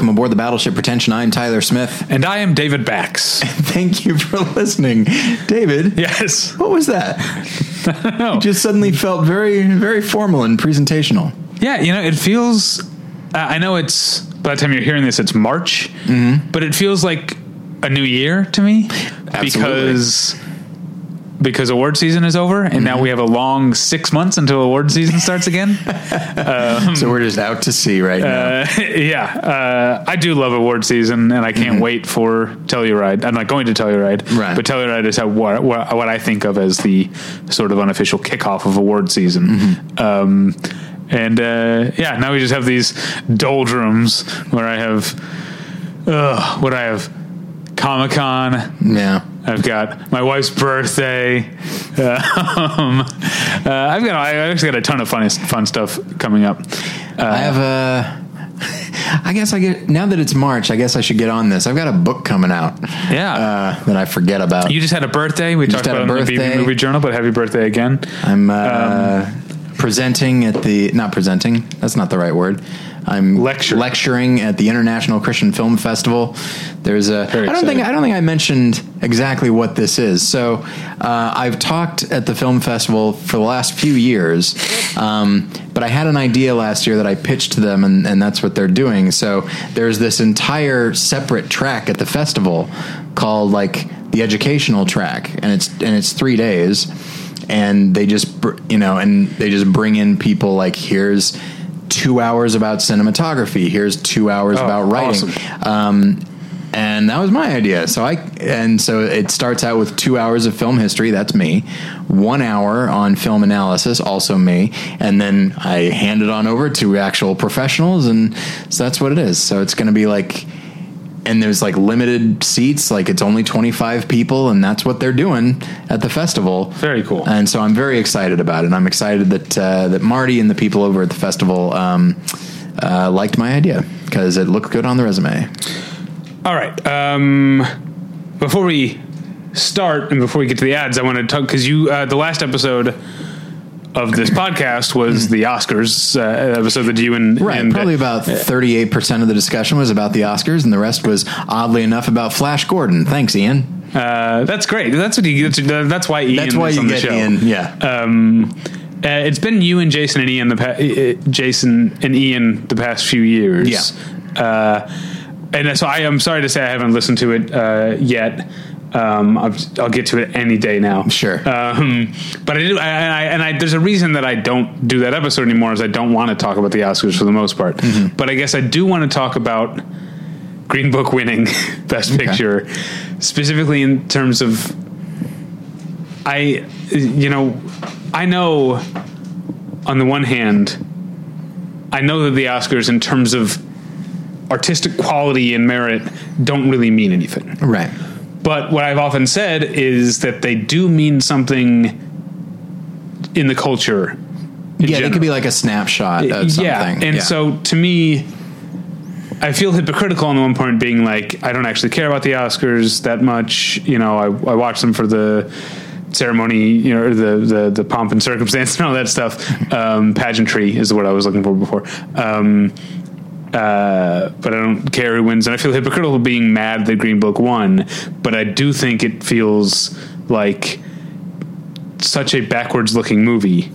welcome aboard the battleship Pretension. I'm Tyler Smith. And I am David Bax. Thank you for listening, David. Yes. What was that? No. You just suddenly felt very, very formal and presentational. Yeah, you know, it feels. Uh, I know it's by the time you're hearing this, it's March, Mm-hmm. but it feels like a new year to me because because award season is over, and Mm-hmm. now we have a long six months until award season starts again. So we're just out to sea right now. Uh, yeah, uh, I do love award season, and I can't wait for Telluride. I'm not going to Telluride, Mm-hmm. Right. but Telluride is how, what, what what I think of as the sort of unofficial kickoff of award season. Mm-hmm. Um, and uh, yeah, now we just have these doldrums where I have, uh, what I have, Comic Con. yeah. I've got my wife's birthday. Um, uh, I've got I actually got a ton of fun fun stuff coming up. I have a. I guess I get now that it's March. I guess I should get on this. I've got a book coming out. Yeah. uh, that I forget about. You just had a birthday. We talked had about a it in the. BP Movie Journal, but happy birthday again. I'm uh, presenting at the not presenting. That's not the right word. I'm Lecture. lecturing at the International Christian Film Festival. There's a. Very I don't think. I don't think I mentioned exactly what this is. So uh, I've talked at the film festival for the last few years, um, but I had an idea last year that I pitched to them, and, and that's what they're doing. So there's this entire separate track at the festival called like the educational track, and it's and it's three days and they just you know and they just bring in people like here's two hours about cinematography. Here's two hours Oh, about writing. awesome. um, and that was my idea. So i and so it starts out with two hours of film history. That's me. One hour on film analysis also me. And then i hand it on over to actual professionals. And so that's what it is. So it's going to be like and there's like limited seats like it's only 25 people and that's what they're doing at the festival Very cool. and so i'm very excited about it i'm excited that uh, that marty and the people over at the festival um, uh, liked my idea because it looked good on the resume All right. Um, before we start and before we get to the ads, I want to talk because you uh, the last episode of this podcast was the Oscars uh, episode that you and right and, probably about 38% of the discussion was about the oscars and the rest was oddly enough about flash gordon thanks ian uh, that's great. That's what you. That's, that's why Ian. that's why is you on the get show. ian yeah Um, uh, it's been you and Jason and Ian the pa- uh, Jason and Ian the past few years. Yeah. Uh, and so I am sorry to say I haven't listened to it uh, yet. Um, I'll, I'll get to it any day now. Sure. Um, but I do, I, I, and I, there's a reason that I don't do that episode anymore. Is I don't want to talk about the Oscars for the most part. Mm-hmm. But I guess I do want to talk about Green Book winning Best Picture, specifically in terms of I, you know, I know on the one hand, I know that the Oscars, in terms of artistic quality and merit, don't really mean anything. right But what I've often said is that they do mean something in the culture. in yeah general. could be like a snapshot of something Yeah, and so to me, I feel hypocritical on the one point being like, I don't actually care about the Oscars that much. You know, I, I watch them for the ceremony, you know, or the, the the pomp and circumstance and all that stuff. Um, pageantry is what I was looking for before. Um, uh, but I don't care who wins, and I feel hypocritical being mad that Green Book won. But I do think it feels like such a backwards looking movie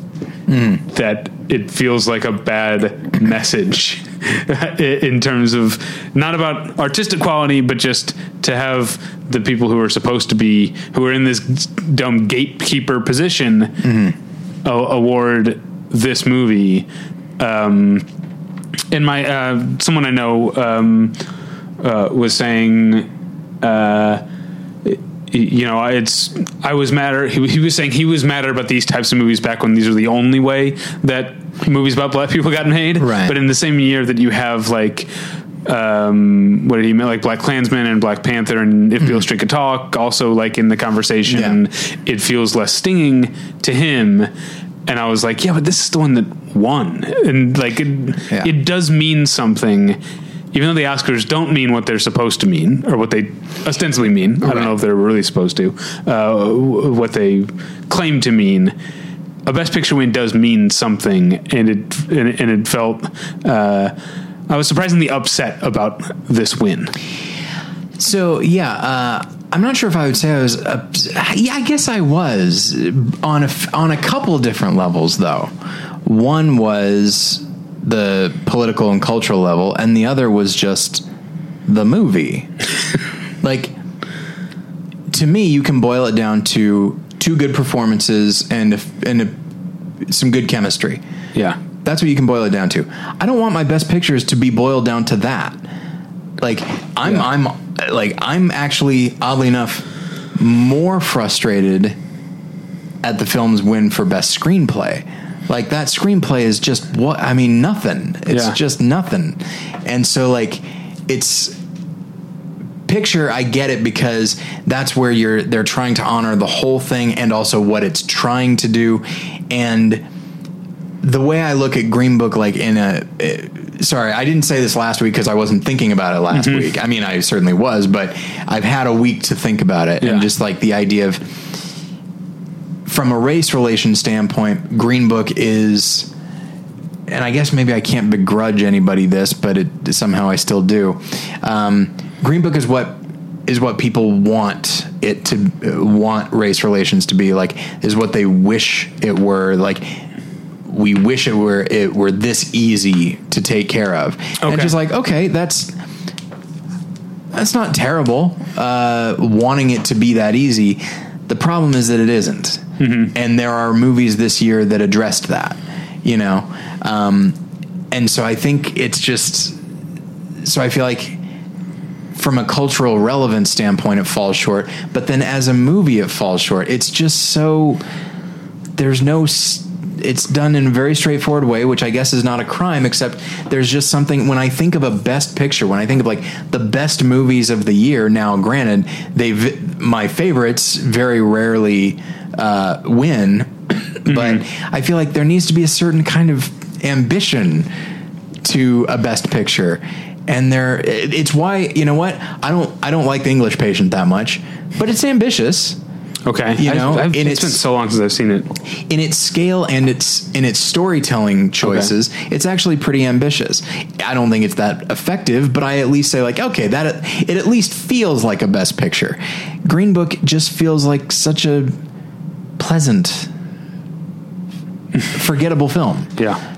that it feels like a bad message in terms of not about artistic quality, but just to have the people who are supposed to be who are in this dumb gatekeeper position a- award this movie. Um, and my uh, someone I know um, uh, was saying. Uh, you know, it's I was madder. He, he was saying he was madder about these types of movies back when these were the only way that movies about black people got made. Right. But in the same year that you have like, um, what did he mean? Like Black Klansman and Black Panther and If Beale Street Could Talk, also like in the conversation, it feels less stinging to him. And I was like, yeah, but this is the one that won, and like it, Yeah. it does mean something even though the Oscars don't mean what they're supposed to mean, or what they ostensibly mean. I don't know if they're really supposed to. Uh, what they claim to mean. A Best Picture win does mean something, and it and it, and it felt uh, I was surprisingly upset about this win. So yeah, uh, I'm not sure if I would say I was. Yeah, I guess I was on a on a couple different levels though. One was the political and cultural level, and the other was just the movie. like to me, you can boil it down to two good performances and a, and a, some good chemistry. Yeah. That's what you can boil it down to. I don't want my best pictures to be boiled down to that. Like I'm Yeah. I'm like I'm actually oddly enough more frustrated at the film's win for best screenplay. Like that screenplay is just what I mean nothing. It's Yeah. just nothing. And so like it's picture I get it because that's where you're they're trying to honor the whole thing and also what it's trying to do and the way I look at Green Book, like in a, sorry, I didn't say this last week because I wasn't thinking about it last Mm-hmm. week. I mean, I certainly was, but I've had a week to think about it, Yeah. and just like the idea of, from a race relation standpoint, Green Book is, and I guess maybe I can't begrudge anybody this, but it somehow I still do. Um, Green Book is what is what people want it to uh, want race relations to be like is what they wish it were like we wish it were it were this easy to take care of. And just like, okay, that's that's not terrible. Uh, wanting it to be that easy. The problem is that it isn't. And there are movies this year that addressed that. You know, um, and so I think it's just. So I feel like from a cultural relevance standpoint, it falls short. But then as a movie, it falls short. It's just so there's no s- it's done in a very straightforward way which i guess is not a crime except there's just something when i think of a best picture when i think of like the best movies of the year now granted they my favorites very rarely uh, win but i feel like there needs to be a certain kind of ambition to a best picture. And there it's why you know what? I don't i don't like the english patient that much but it's ambitious Okay. You I've- know, I've, and it's been so long since I've seen it. in its scale and its in its storytelling choices, it's actually pretty ambitious. I don't think it's that effective, but I at least say like, okay, that it at least feels like a best picture. Green Book just feels like such a pleasant, forgettable film. Yeah.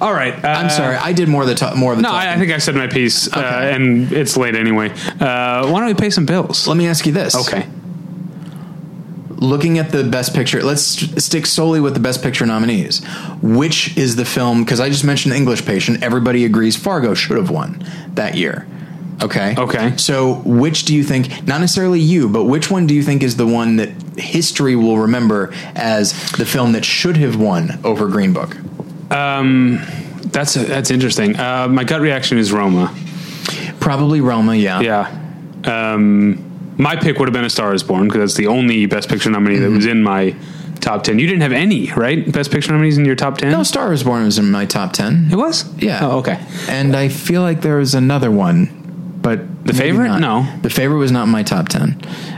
All right. Uh, I'm sorry, I did more of the to- more of the. No. I, I think I said my piece, uh, and it's late anyway. Uh, why don't we pay some bills? Let me ask you this. Okay. Looking at the best picture let's st- stick solely with the best picture nominees which is the film because i just mentioned english patient everybody agrees fargo should have won that year okay Okay. so which do you think not necessarily you but which one do you think is the one that history will remember as the film that should have won over green book That's that's interesting. Uh, my gut reaction is Roma. probably roma yeah Yeah. Um, my pick would have been A Star Is Born because that's the only Best Picture nominee that Mm-hmm. was in my top ten. You didn't have any, right? Best Picture nominees in your top ten? no star is born was in my top 10 it was. Yeah. Oh, okay. And I feel like there was another one, but The Favorite? not. No. the favorite was not in my top ten.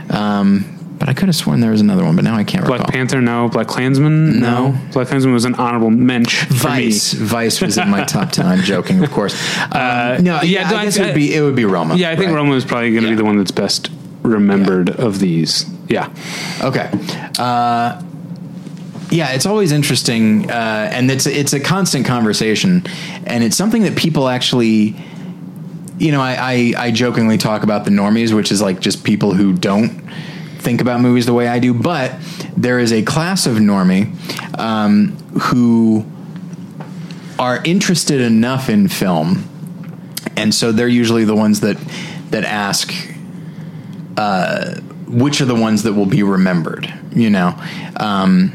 Um, but I could have sworn there was another one, but now I can't Black recall. Panther, no. Black Klansman, No. Black Klansman was an honorable mensch. for me. Vice, Vice was in my top ten. I'm joking, of course. Um, no, yeah, yeah, I I- guess it would be it would be Roma. Yeah, I think right. Roma is probably going to Yeah. be the one that's best remembered of these. Yeah. Okay. Uh, yeah, it's always interesting, uh, and it's it's a constant conversation, and it's something that people actually, you know, I, I I jokingly talk about the normies, which is like just people who don't think about movies the way I do, but there is a class of normie um, who are interested enough in film, and so they're usually the ones that that ask which are the ones that will be remembered. You know, um,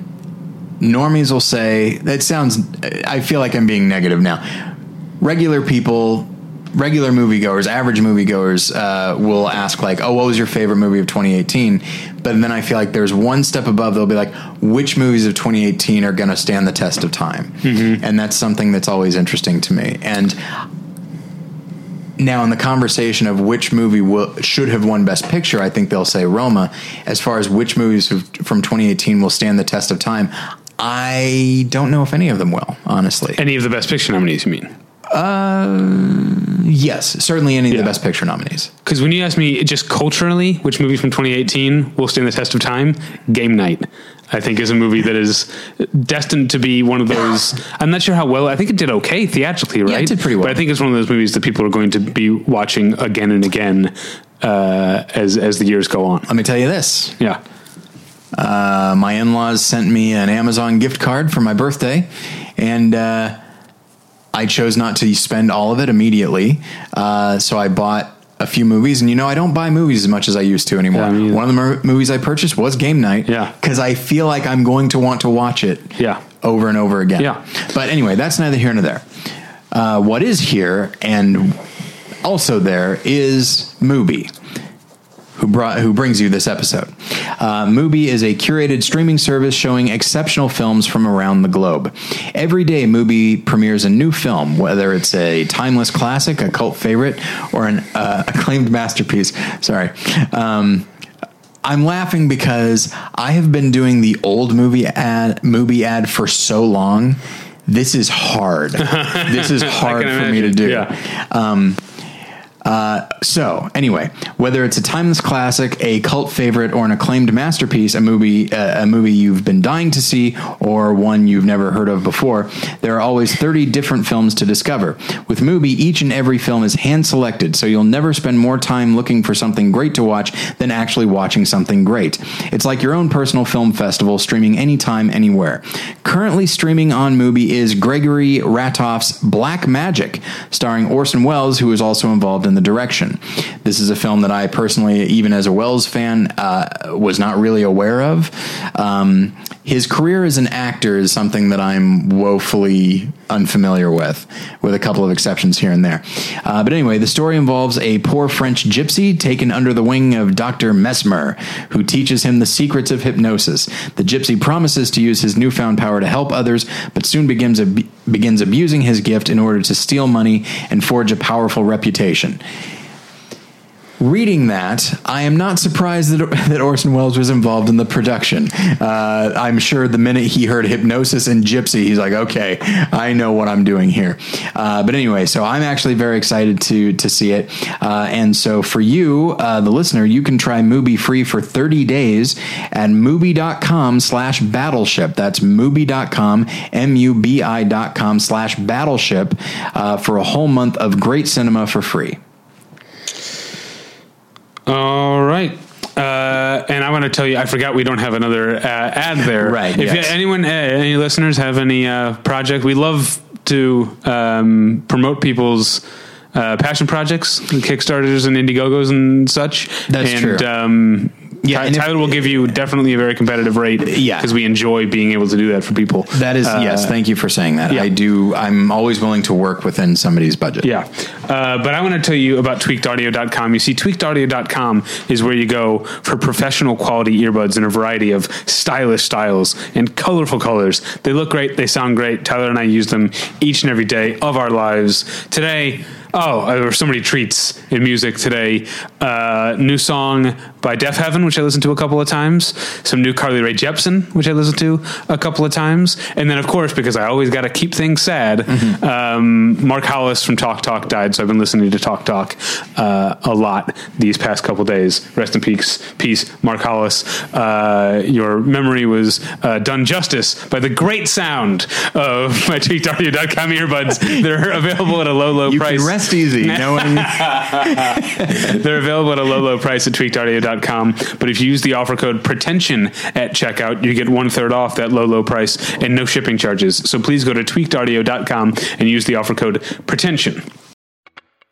normies will say that sounds. I feel like I'm being negative now. Regular people, regular moviegoers, average moviegoers uh, will ask like, "Oh, what was your favorite movie of 2018?" But then I feel like there's one step above. They'll be like, "Which movies of 2018 are going to stand the test of time?" And that's something that's always interesting to me. And now, in the conversation of which movie will, should have won Best Picture, I think they'll say Roma. As far as which movies from 2018 will stand the test of time, I don't know if any of them will, honestly. Any of the Best Picture nominees, you mean? Uh, Yes, certainly any of Yeah. the Best Picture nominees. Because when you ask me just culturally, which movie from 2018 will stand the test of time, Game Night, I think is a movie that is destined to be one of those. I'm not sure how well. I think it did okay theatrically, right? it did pretty well. But I think it's one of those movies that people are going to be watching again and again uh, as as the years go on. Let me tell you this. Yeah. Uh, my in-laws sent me an Amazon gift card for my birthday, and uh, I chose not to spend all of it immediately. Uh, so I bought a few movies, and you know I don't buy movies as much as I used to anymore. Yeah. One of the mo- movies I purchased was Game Night. Yeah. because I feel like I'm going to want to watch it. Yeah. over and over again. Yeah. but anyway, that's neither here nor there. Uh, what is here and also there is Mubi who brought who brings you this episode. Uh, Mubi is a curated streaming service showing exceptional films from around the globe. Every day, Mubi premieres a new film, whether it's a timeless classic, a cult favorite, or an uh, acclaimed masterpiece. Sorry. Um, I'm laughing because I have been doing the old movie ad movie ad for so long. This is hard. this is hard for me to do. Yeah. So, anyway, whether it's a timeless classic, a cult favorite, or an acclaimed masterpiece, a movie, uh, a movie you've been dying to see, or one you've never heard of before, there are always 30 different films to discover. With Mubi, each and every film is hand selected, so you'll never spend more time looking for something great to watch than actually watching something great. It's like your own personal film festival, streaming anytime, anywhere. Currently streaming on Mubi is Gregory Ratoff's Black Magic, starring Orson Welles, who is also involved in the direction. This is a film that I personally, even as a Welles fan, uh, was not really aware of. Um, his career as an actor is something that I'm woefully unfamiliar with, with a couple of exceptions here and there. Uh, but anyway, the story involves a poor French gypsy taken under the wing of Dr. Mesmer, who teaches him the secrets of hypnosis. The gypsy promises to use his newfound power to help others, but soon begins, ab- begins abusing his gift in order to steal money and forge a powerful reputation. Reading that, I am not surprised that, that Orson Welles was involved in the production. Uh, I'm sure the minute he heard hypnosis and gypsy, he's like, okay, I know what I'm doing here. Uh, but anyway, so I'm actually very excited to to see it. Uh, and so for you, uh, the listener, you can try Mubi free for 30 days at Mubi.com slash battleship. That's Mubi.com, M-U-B-I dot com slash battleship uh, for a whole month of great cinema for free. All right. Uh, and I want to tell you, I forgot we don't have another uh, ad there. Right, If yes. you, anyone, uh, any listeners have any uh, project, we love to um, promote people's uh, passion projects, Kickstarters and Indiegogos and such. That's and, true. Um, Yeah, Ty- and if- Tyler will give you definitely a very competitive rate. Yeah. because we enjoy being able to do that for people. That is Uh, yes. Thank you for saying that. yeah. I do. I'm always willing to work within somebody's budget. Yeah. Uh, but I want to tell you about tweakedaudio.com. You see, tweakedaudio.com is where you go for professional quality earbuds in a variety of stylish styles and colorful colors. They look great. They sound great. Tyler and I use them each and every day of our lives. Today, oh, there were so many treats in music today. Uh, new song by Deafheaven, which I listened to a couple of times. Some new Carly Rae Jepsen, which I listened to a couple of times. And then, of course, because I always got to keep things sad, um, Mark Hollis from Talk Talk died. So I've been listening to Talk Talk uh, a lot these past couple days. Rest in peace, peace, Mark Hollis. Uh, your memory was uh, done justice by the great sound of my tweakedaudio.com earbuds. They're available at a low, low You price. Rest easy knowing They're available at a low, low price at tweakedaudio.com. But if you use the offer code pretension at checkout, you get one third off that low, low price and no shipping charges. So please go to tweakedaudio.com and use the offer code pretension.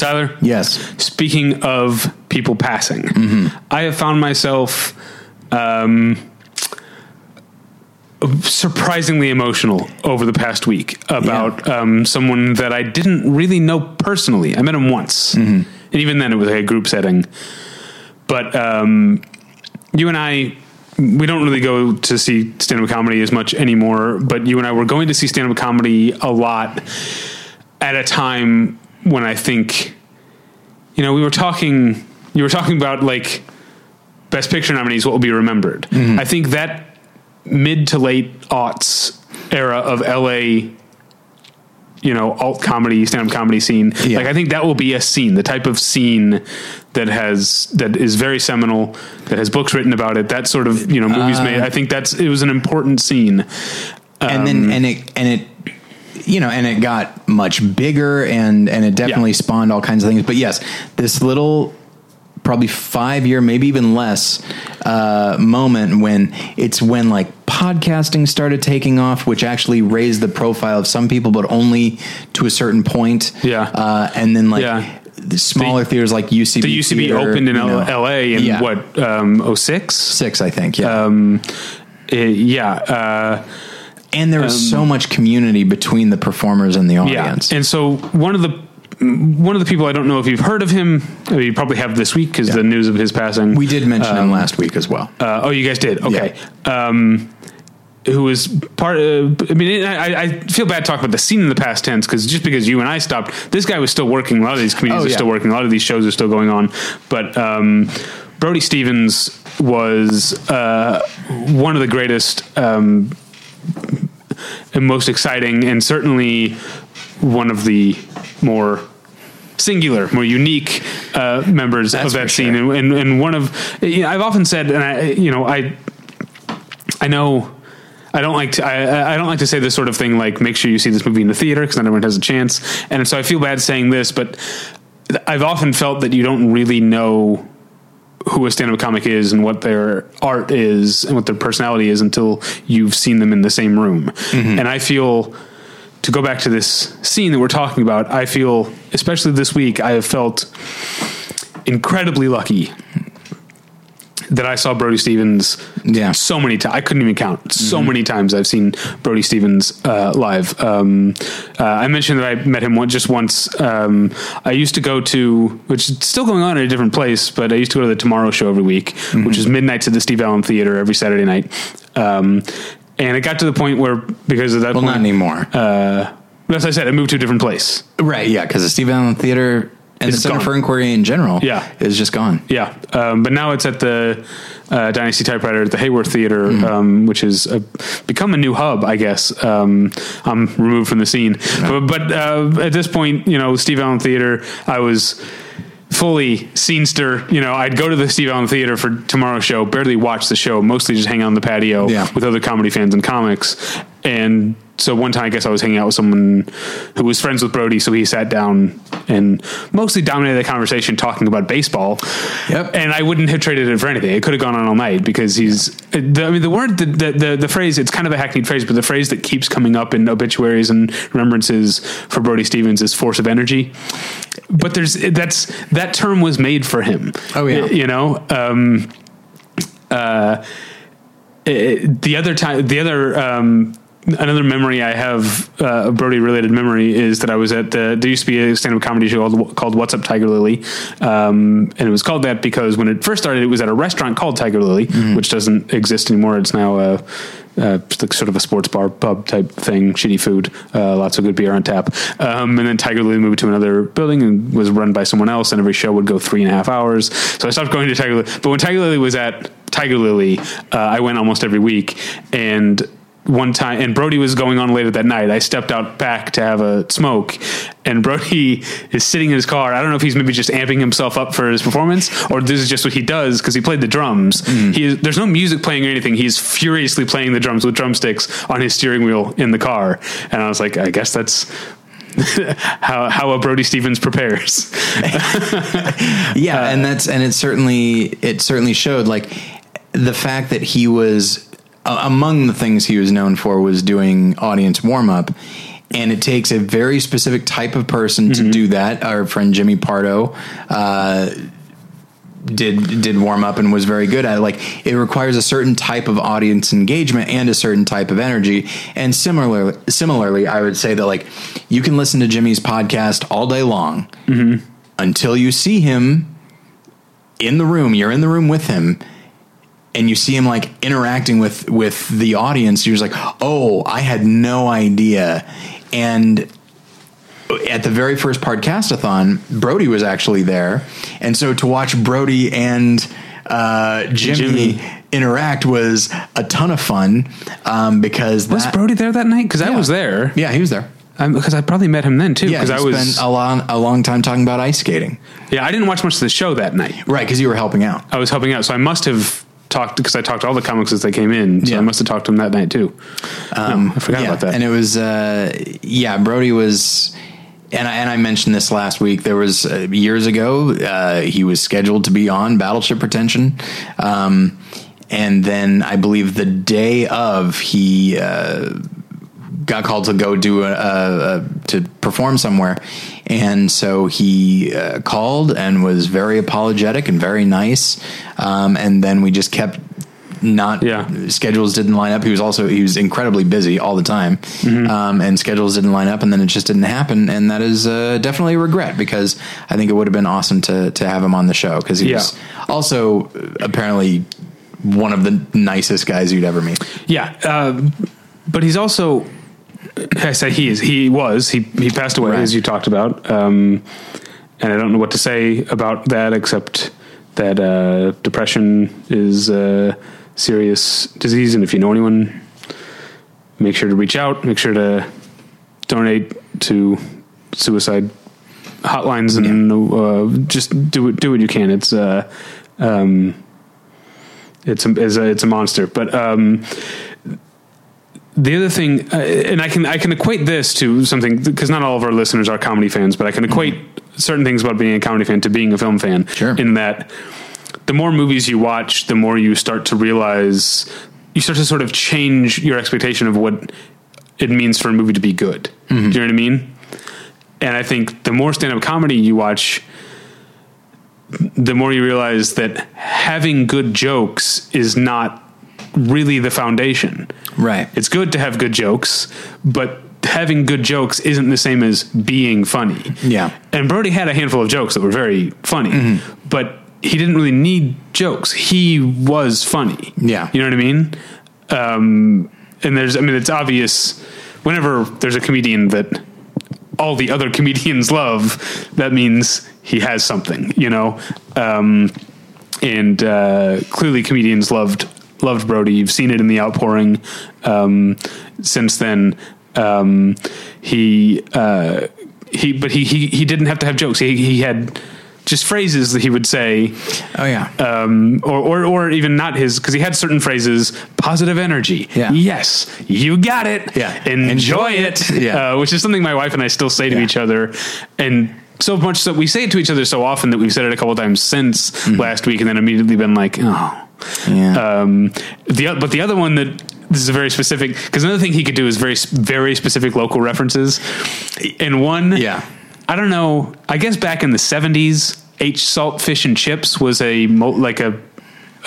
Tyler? yes. Speaking of people passing, Mm-hmm. I have found myself um, surprisingly emotional over the past week about um, someone that I didn't really know personally. I met him once, and even then it was like a group setting. But um, you and I, we don't really go to see stand up comedy as much anymore. But you and I were going to see stand up comedy a lot at a time when I think, you know, we were talking. You were talking about like best picture nominees, what will be remembered. I think that mid to late aughts era of LA you know alt comedy stand up comedy scene Yeah. like i think that will be a scene the type of scene that has that is very seminal that has books written about it that sort of you know movies made i think that's it was an important scene and Um, then and it and it you know and it got much bigger and and it definitely Yeah. spawned all kinds of things but yes this little probably five year maybe even less uh, moment when it's when like podcasting started taking off which actually raised the profile of some people but only to a certain point Yeah. uh, and then like Yeah. the smaller theaters like UCB the UCB theater, opened in you know. LA in Yeah. what um 06 six I think yeah um uh, yeah uh and there was so much community between the performers and the audience Yeah, and so one of the one of the people I don't know if you've heard of him. You probably have this week because the news of his passing. we did mention him last week as well uh, oh, you guys did. Okay. Um, who was part? Uh, I mean, I, I feel bad talking about the scene in the past tense because just because you and I stopped, this guy was still working. A lot of these comedians Oh, are still working. A lot of these shows are still going on. But um, Brody Stevens was uh, one of the greatest um, and most exciting, and certainly one of the more singular, more unique uh, members That's of that scene. sure. And, and and one of you know, I've often said, and I you know I I know. I don't like to. I, I don't like to say this sort of thing. Like, make sure you see this movie in the theater because not everyone has a chance. And so I feel bad saying this, but I've often felt that you don't really know who a stand-up comic is and what their art is and what their personality is until you've seen them in the same room. Mm-hmm. And I feel to go back to this scene that we're talking about, I feel especially this week I have felt incredibly lucky that I saw Brody Stevens Yeah. so many times. I couldn't even count. So many times I've seen Brody Stevens uh, live. Um, uh, I mentioned that I met him one, just once. Um, I used to go to, which is still going on at a different place, but I used to go to the Tomorrow Show every week, which is midnights at the Steve Allen Theater every Saturday night. Um, and it got to the point where, because of that well point, not anymore Uh, as I said, I moved to a different place. Right, yeah, because the Steve Allen Theater and the Center gone. for Inquiry in general Yeah. is just gone. Yeah, um, but now it's at the uh, Dynasty Typewriter at the Hayworth Theater, Mm-hmm. um, which has become a new hub, I guess. Um, I'm removed from the scene, but, but uh, at this point, you know, Steve Allen Theater, I was fully scenester. You know, I'd go to the Steve Allen Theater for tomorrow's show, barely watch the show, mostly just hang out on the patio Yeah. with other comedy fans and comics. And so one time, I guess I was hanging out with someone who was friends with Brody, so he sat down and mostly dominated the conversation talking about baseball. Yep. And I wouldn't have traded it for anything. It could have gone on all night because he's. The, I mean, the word, the, the the the phrase. It's kind of a hackneyed phrase, but the phrase that keeps coming up in obituaries and remembrances for Brody Stevens is force of energy. But there's that's that term was made for him. Oh, yeah. you know. Um, uh, it- the other time, the other um, another memory I have, uh, a Brody related memory, is that I was at the, there used to be a stand up comedy show called, called What's Up Tiger Lily, um, and it was called that because when it first started, it was at a restaurant called Tiger Lily, which doesn't exist anymore. It's now a uh, sort of a sports bar pub type thing, shitty food, uh, lots of good beer on tap. Um, and then Tiger Lily moved to another building and was run by someone else, and every show would go three and a half hours. So I stopped going to Tiger Lily. But when Tiger Lily was at Tiger Lily, uh, I went almost every week. And one time, and Brody was going on later that night. I stepped out back to have a smoke, and Brody is sitting in his car. I don't know if he's maybe just amping himself up for his performance, or this is just what he does because he played the drums. Mm. He is, there's no music playing or anything. He's furiously playing the drums with drumsticks on his steering wheel in the car, and I was like, I guess that's. how how a Brody Stevens prepares. Yeah, and that's and it certainly it certainly showed like the fact that he was uh, among the things he was known for was doing audience warm up. And it takes a very specific type of person to do that. Our friend Jimmy Pardo uh, did did warm up and was very good at it. Like it requires a certain type of audience engagement and a certain type of energy. And similarly, similarly, I would say that like you can listen to Jimmy's podcast all day long until you see him in the room. You're in the room with him. And you see him like interacting with with the audience. You're just like, oh, I had no idea. And at the very first podcastathon, Brody was actually there, and so to watch Brody and uh, Jimmy, Jimmy. interact was a ton of fun um, because Was that, Brody there that night? Because I was there. Yeah, he was there. Because I probably met him then too. Yeah, Because he I was. spent a long a long time talking about ice skating. yeah, I didn't watch much of the show that night. Right, because you were helping out. I was helping out, so I must have talked because I talked to all the comics as they came in. So Yeah. I must have talked to him that night too. Um, I forgot yeah, about that. And it was, uh, yeah, Brody was, and I, and I mentioned this last week. There was uh, years ago, uh, he was scheduled to be on Battleship Pretension. Um, and then I believe the day of, he, uh, got called to go do a, a, a to perform somewhere, and so he uh, called and was very apologetic and very nice. Um, and then we just kept not Yeah. schedules didn't line up. He was also he was incredibly busy all the time, um, and schedules didn't line up, and then it just didn't happen. And that is uh, definitely a regret because I think it would have been awesome to to have him on the show because he was also uh, apparently one of the nicest guys you'd ever meet. Yeah, um, but he's also. I say he is. He was. He he passed away Right. as you talked about, um, and I don't know what to say about that except that uh, depression is a serious disease, and if you know anyone, make sure to reach out. Make sure to donate to suicide hotlines and uh, just do it. Do what you can. It's uh, um, it's a, it's a it's a monster, but. Um, the other thing, uh, and I can I can equate this to something because not all of our listeners are comedy fans, but I can equate certain things about being a comedy fan to being a film fan. Sure. In that, the more movies you watch, the more you start to realize you start to sort of change your expectation of what it means for a movie to be good. Do you know what I mean? And I think the more stand up comedy you watch, the more you realize that having good jokes is not really the foundation. Right. It's good to have good jokes, but having good jokes isn't the same as being funny. Yeah. And Brody had a handful of jokes that were very funny, but he didn't really need jokes. He was funny. Yeah. You know what I mean? Um, and there's, I mean, it's obvious whenever there's a comedian that all the other comedians love, that means he has something, you know? Um, and uh, clearly comedians loved loved Brody. You've seen it in the outpouring um, since then. Um, he uh, he, but he, he he didn't have to have jokes. He he had just phrases that he would say, Oh yeah. um, or, or or even not his because he had certain phrases. Positive energy. Yeah. Yes, you got it. Yeah. Enjoy, Enjoy it. it. Yeah. Uh, which is something my wife and I still say to Yeah. each other, and so much so we say it to each other so often that we've said it a couple times since Mm-hmm. last week, and then immediately been like, oh. Yeah. Um, the but the other one that this is a very specific because another thing he could do is very very specific local references. And one, Yeah. I don't know. I guess back in the seventies, H Salt Fish and Chips was a mo- like a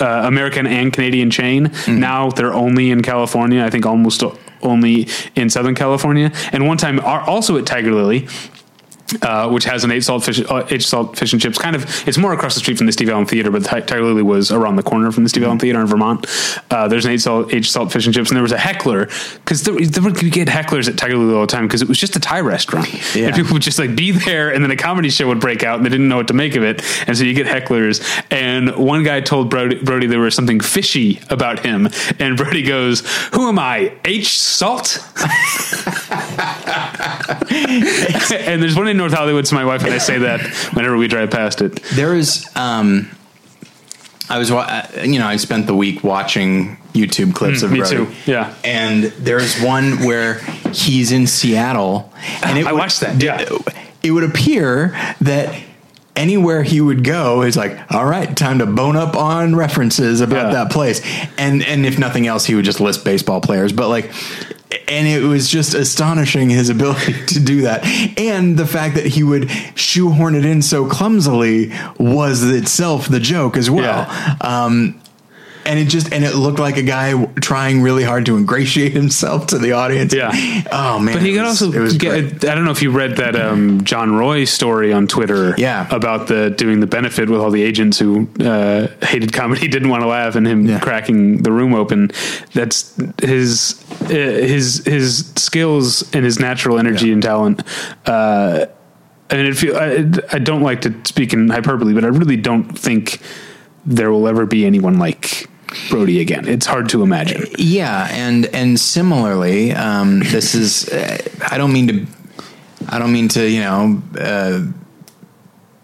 uh, American and Canadian chain. Now they're only in California. I think almost only in Southern California. And one time, are also at Tiger Lily. Uh, which has an H salt fish, uh, H salt fish and chips. Kind of, it's more across the street from the Steve Allen Theater, but Tiger Lily was around the corner from the Steve Allen Theater in Vermont. Uh, there's an H salt H salt fish and chips, and there was a heckler because there, there would get hecklers at Tiger Lily all the time because it was just a Thai restaurant, Yeah. and people would just like be there, and then a comedy show would break out, and they didn't know what to make of it, and so you get hecklers. And one guy told Brody, Brody there was something fishy about him, and Brody goes, "Who am I? H salt?" and there's one in North Hollywood, so my wife and I say that whenever we drive past it. There is, um, I was, wa- uh, you know, I spent the week watching YouTube clips of Mm, me Brody. too, yeah. And there's one where he's in Seattle, and it I would- watched that, yeah. It would appear that anywhere he would go is like, all right, time to bone up on references about Yeah. that place. And and if nothing else, he would just list baseball players. But like, and it was just astonishing his ability to do that and the fact that he would shoehorn it in so clumsily was itself the joke as well Yeah. um, and it just and it looked like a guy trying really hard to ingratiate himself to the audience Yeah. oh man But he could was- also it was get. I don't know if you read that um, John Roy story on Twitter. Yeah. about the doing the benefit with all the agents who uh, hated comedy, didn't want to laugh, and him Yeah. cracking the room open. That's his uh, his his skills and his natural energy Yeah. and talent. Uh, I mean, it feel, I, I don't like to speak in hyperbole, but I really don't think there will ever be anyone like Brody again. It's hard to imagine. Yeah, and and similarly, um, this is. Uh, I don't mean to. I don't mean to. You know. Uh,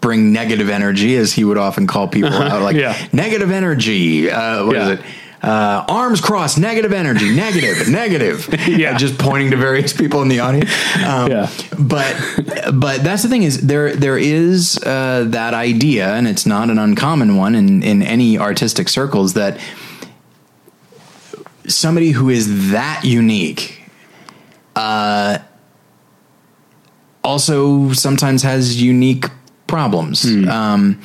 bring negative energy, as he would often call people out, like Yeah. negative energy. Uh, what is Yeah. it? Uh, arms crossed, negative energy, negative, negative. Yeah. just pointing to various people in the audience. Um, Yeah. but but that's the thing is there there is uh, that idea, and it's not an uncommon one in in any artistic circles that somebody who is that unique uh, also sometimes has unique problems. Um,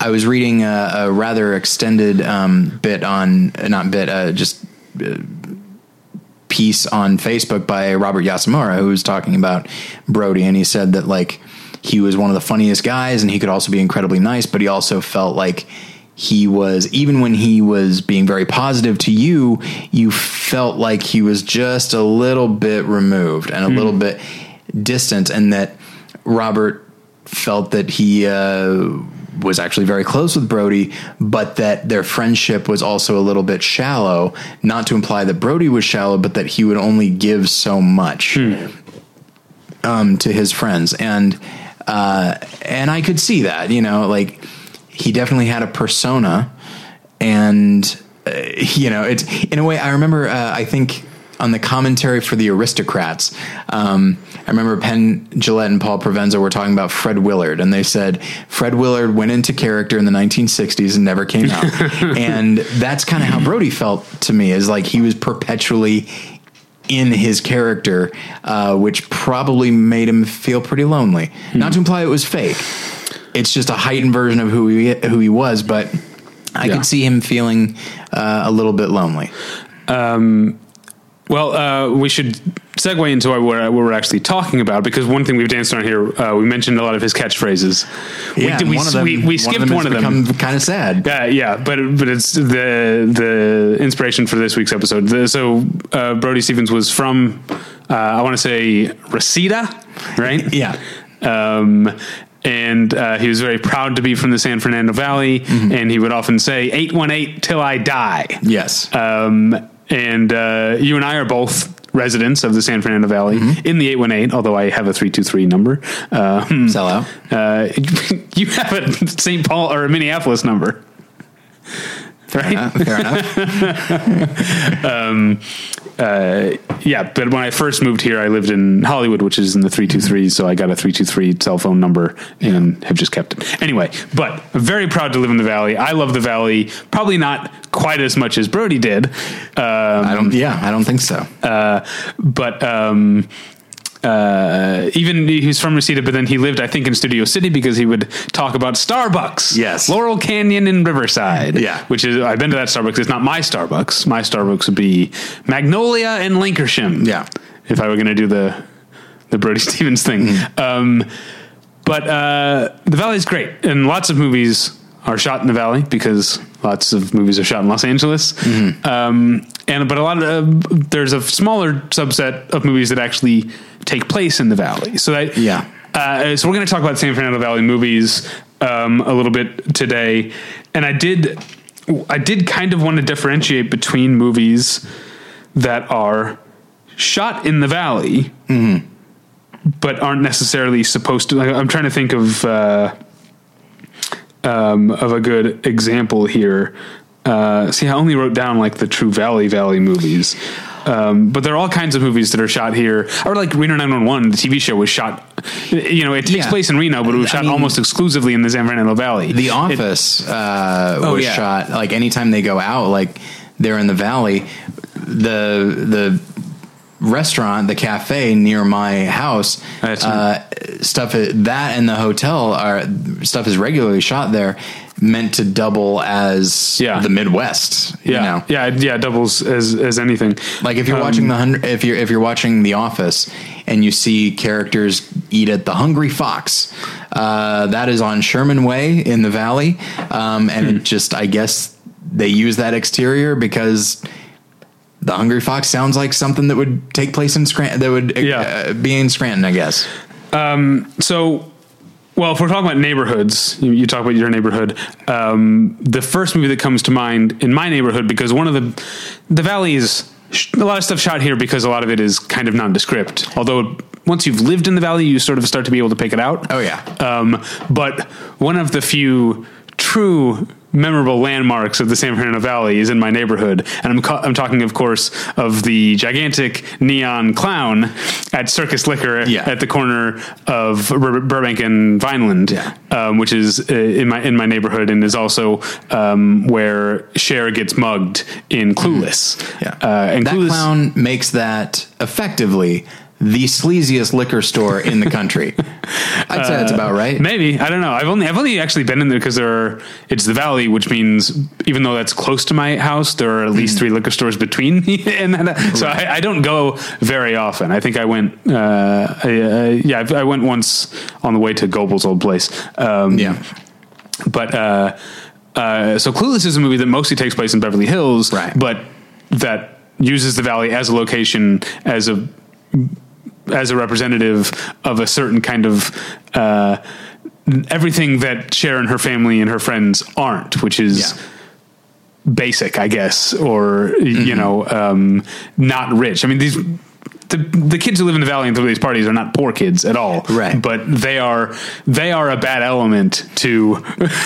I was reading a, a rather extended um, bit on not bit uh, just uh, piece on Facebook by Robert Yasumura who was talking about Brody, and he said that like he was one of the funniest guys, and he could also be incredibly nice, but he also felt like he was even when he was being very positive to you, you felt like he was just a little bit removed and a little bit distant, and that Robert felt that he uh, was actually very close with Brody, but that their friendship was also a little bit shallow. Not to imply that Brody was shallow, but that he would only give so much um, to his friends, and uh, and I could see that. You know, like he definitely had a persona, and uh, you know, it's in a way. I remember. Uh, I think on the commentary for the Aristocrats, um, I remember Penn Jillette and Paul Provenza were talking about Fred Willard, and they said Fred Willard went into character in the 1960s and never came out, and that's kind of how Brody felt to me. Is like he was perpetually in his character, uh, which probably made him feel pretty lonely. Not to imply it was fake. It's just a heightened version of who he who he was, but I Yeah. could see him feeling uh, a little bit lonely. Well, uh, we should segue into what we're, what we're actually talking about because one thing we've danced on here, uh, we mentioned a lot of his catchphrases. Yeah, we, we, one of them, we, we skipped one of them. Become kind of sad. Yeah, yeah, but but it's the the inspiration for this week's episode. The, so uh, Brody Stevens was from uh, I want to say Reseda, right? Yeah. Um, and uh, he was very proud to be from the San Fernando Valley, Mm-hmm. and he would often say eight one eight till I die. Yes. Um, and uh, you and I are both residents of the San Fernando Valley Mm-hmm. in the 818, although I have a 323 number. Um, Sell out. uh, you have a St. Paul or a Minneapolis number. Right? Uh, fair enough. Uh, yeah, but when I first moved here, I lived in Hollywood, which is in the 323, so I got a 323 cell phone number and have just kept it. Anyway, but very proud to live in the Valley. I love the Valley, probably not quite as much as Brody did. Um, I don't. Yeah, I don't think so. uh, but um, uh, even he's from Reseda, but then he lived, I think, in Studio City because he would talk about Starbucks. Yes. Laurel Canyon in Riverside. Yeah. which is I've been to that Starbucks. It's not my Starbucks. My Starbucks would be Magnolia and Lankershim. Yeah. if I were going to do the the Brody Stevens thing. Mm-hmm. Um, but uh, the Valley is great, and lots of movies are shot in the Valley because lots of movies are shot in Los Angeles. Mm-hmm. Um, and but a lot of uh, there's a smaller subset of movies that actually take place in the Valley. So that Yeah. Uh, so we're going to talk about San Fernando Valley movies um, a little bit today, and I did I did kind of want to differentiate between movies that are shot in the valley, but aren't necessarily supposed to. Like, I'm trying to think of uh, um, of a good example here. Uh, see, I only wrote down like the True Valley Valley movies. Um, but there are all kinds of movies that are shot here. Or like Reno 911, the TV show was shot, you know, it takes Yeah. place in Reno, but it was I shot mean- almost exclusively in the San Fernando Valley. The It- Office uh, Oh, was yeah. shot like anytime they go out, like they're in the valley. The the restaurant, the cafe near my house, uh, stuff that and the hotel are stuff is regularly shot there, meant to double as Yeah. the Midwest. Yeah, you know? yeah, yeah. Doubles as as anything. Like if you're Um, watching the hundred, if you're if you're watching The Office and you see characters eat at the Hungry Fox, uh, that is on Sherman Way in the Valley, um, and Hmm. it just I guess they use that exterior because the Hungry Fox sounds like something that would take place in Scranton, that would Yeah. uh, be in Scranton, I guess. So, well, if we're talking about neighborhoods, you, you talk about your neighborhood. Um, the first movie that comes to mind in my neighborhood, because one of the the valley is sh- a lot of stuff shot here because a lot of it is kind of nondescript. Although once you've lived in the valley, you sort of start to be able to pick it out. Oh, yeah. Um, but one of the few true memorable landmarks of the San Fernando Valley is in my neighborhood, and I'm ca- I'm talking, of course, of the gigantic neon clown at Circus Liquor Yeah. at the corner of Bur- Burbank and Vineland, Yeah. um, which is uh, in my in my neighborhood, and is also um, where Cher gets mugged in Clueless. Yeah, uh, and that Clueless, clown makes that effectively the sleaziest liquor store in the country. I'd say that's about right. Maybe I don't know. I've only I've only actually been in there because there are it's the valley, which means even though that's close to my house, there are at least three liquor stores between me and that. So I, I don't go very often. I think I went. Uh, I, uh, yeah, I, I went once on the way to Goebel's old place. Um, Yeah. but uh, uh, so Clueless is a movie that mostly takes place in Beverly Hills, Right. But that uses the valley as a location as a as a representative of a certain kind of uh, everything that Cher and her family and her friends aren't, which is. Yeah. Basic, I guess, or you know, um, not rich. I mean, these the the kids who live in the valley and throw these parties are not poor kids at all, Right. But they are they are a bad element to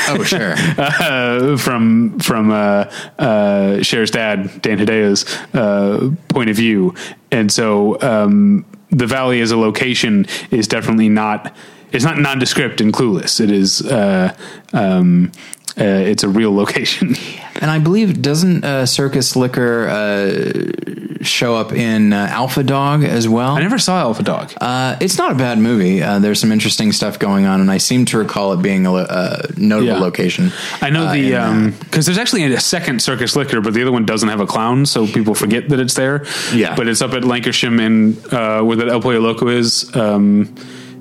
Oh, sure. uh, from from uh, uh, Cher's dad, Dan Hedaya's uh, point of view, and so um, the valley as a location is definitely not. It's not nondescript and clueless. It is. Uh, um, uh, it's a real location. And I believe doesn't uh, Circus Liquor uh, show up in uh, Alpha Dog as well? I never saw Alpha Dog. Uh, it's not a bad movie. Uh, there's some interesting stuff going on, and I seem to recall it being a lo- uh, notable Yeah. location. I know uh, the uh, um because there's actually a second Circus Liquor, but the other one doesn't have a clown, so people forget that it's there. Yeah. but it's up at Lankershim and uh, where the El Pollo Loco is. Um,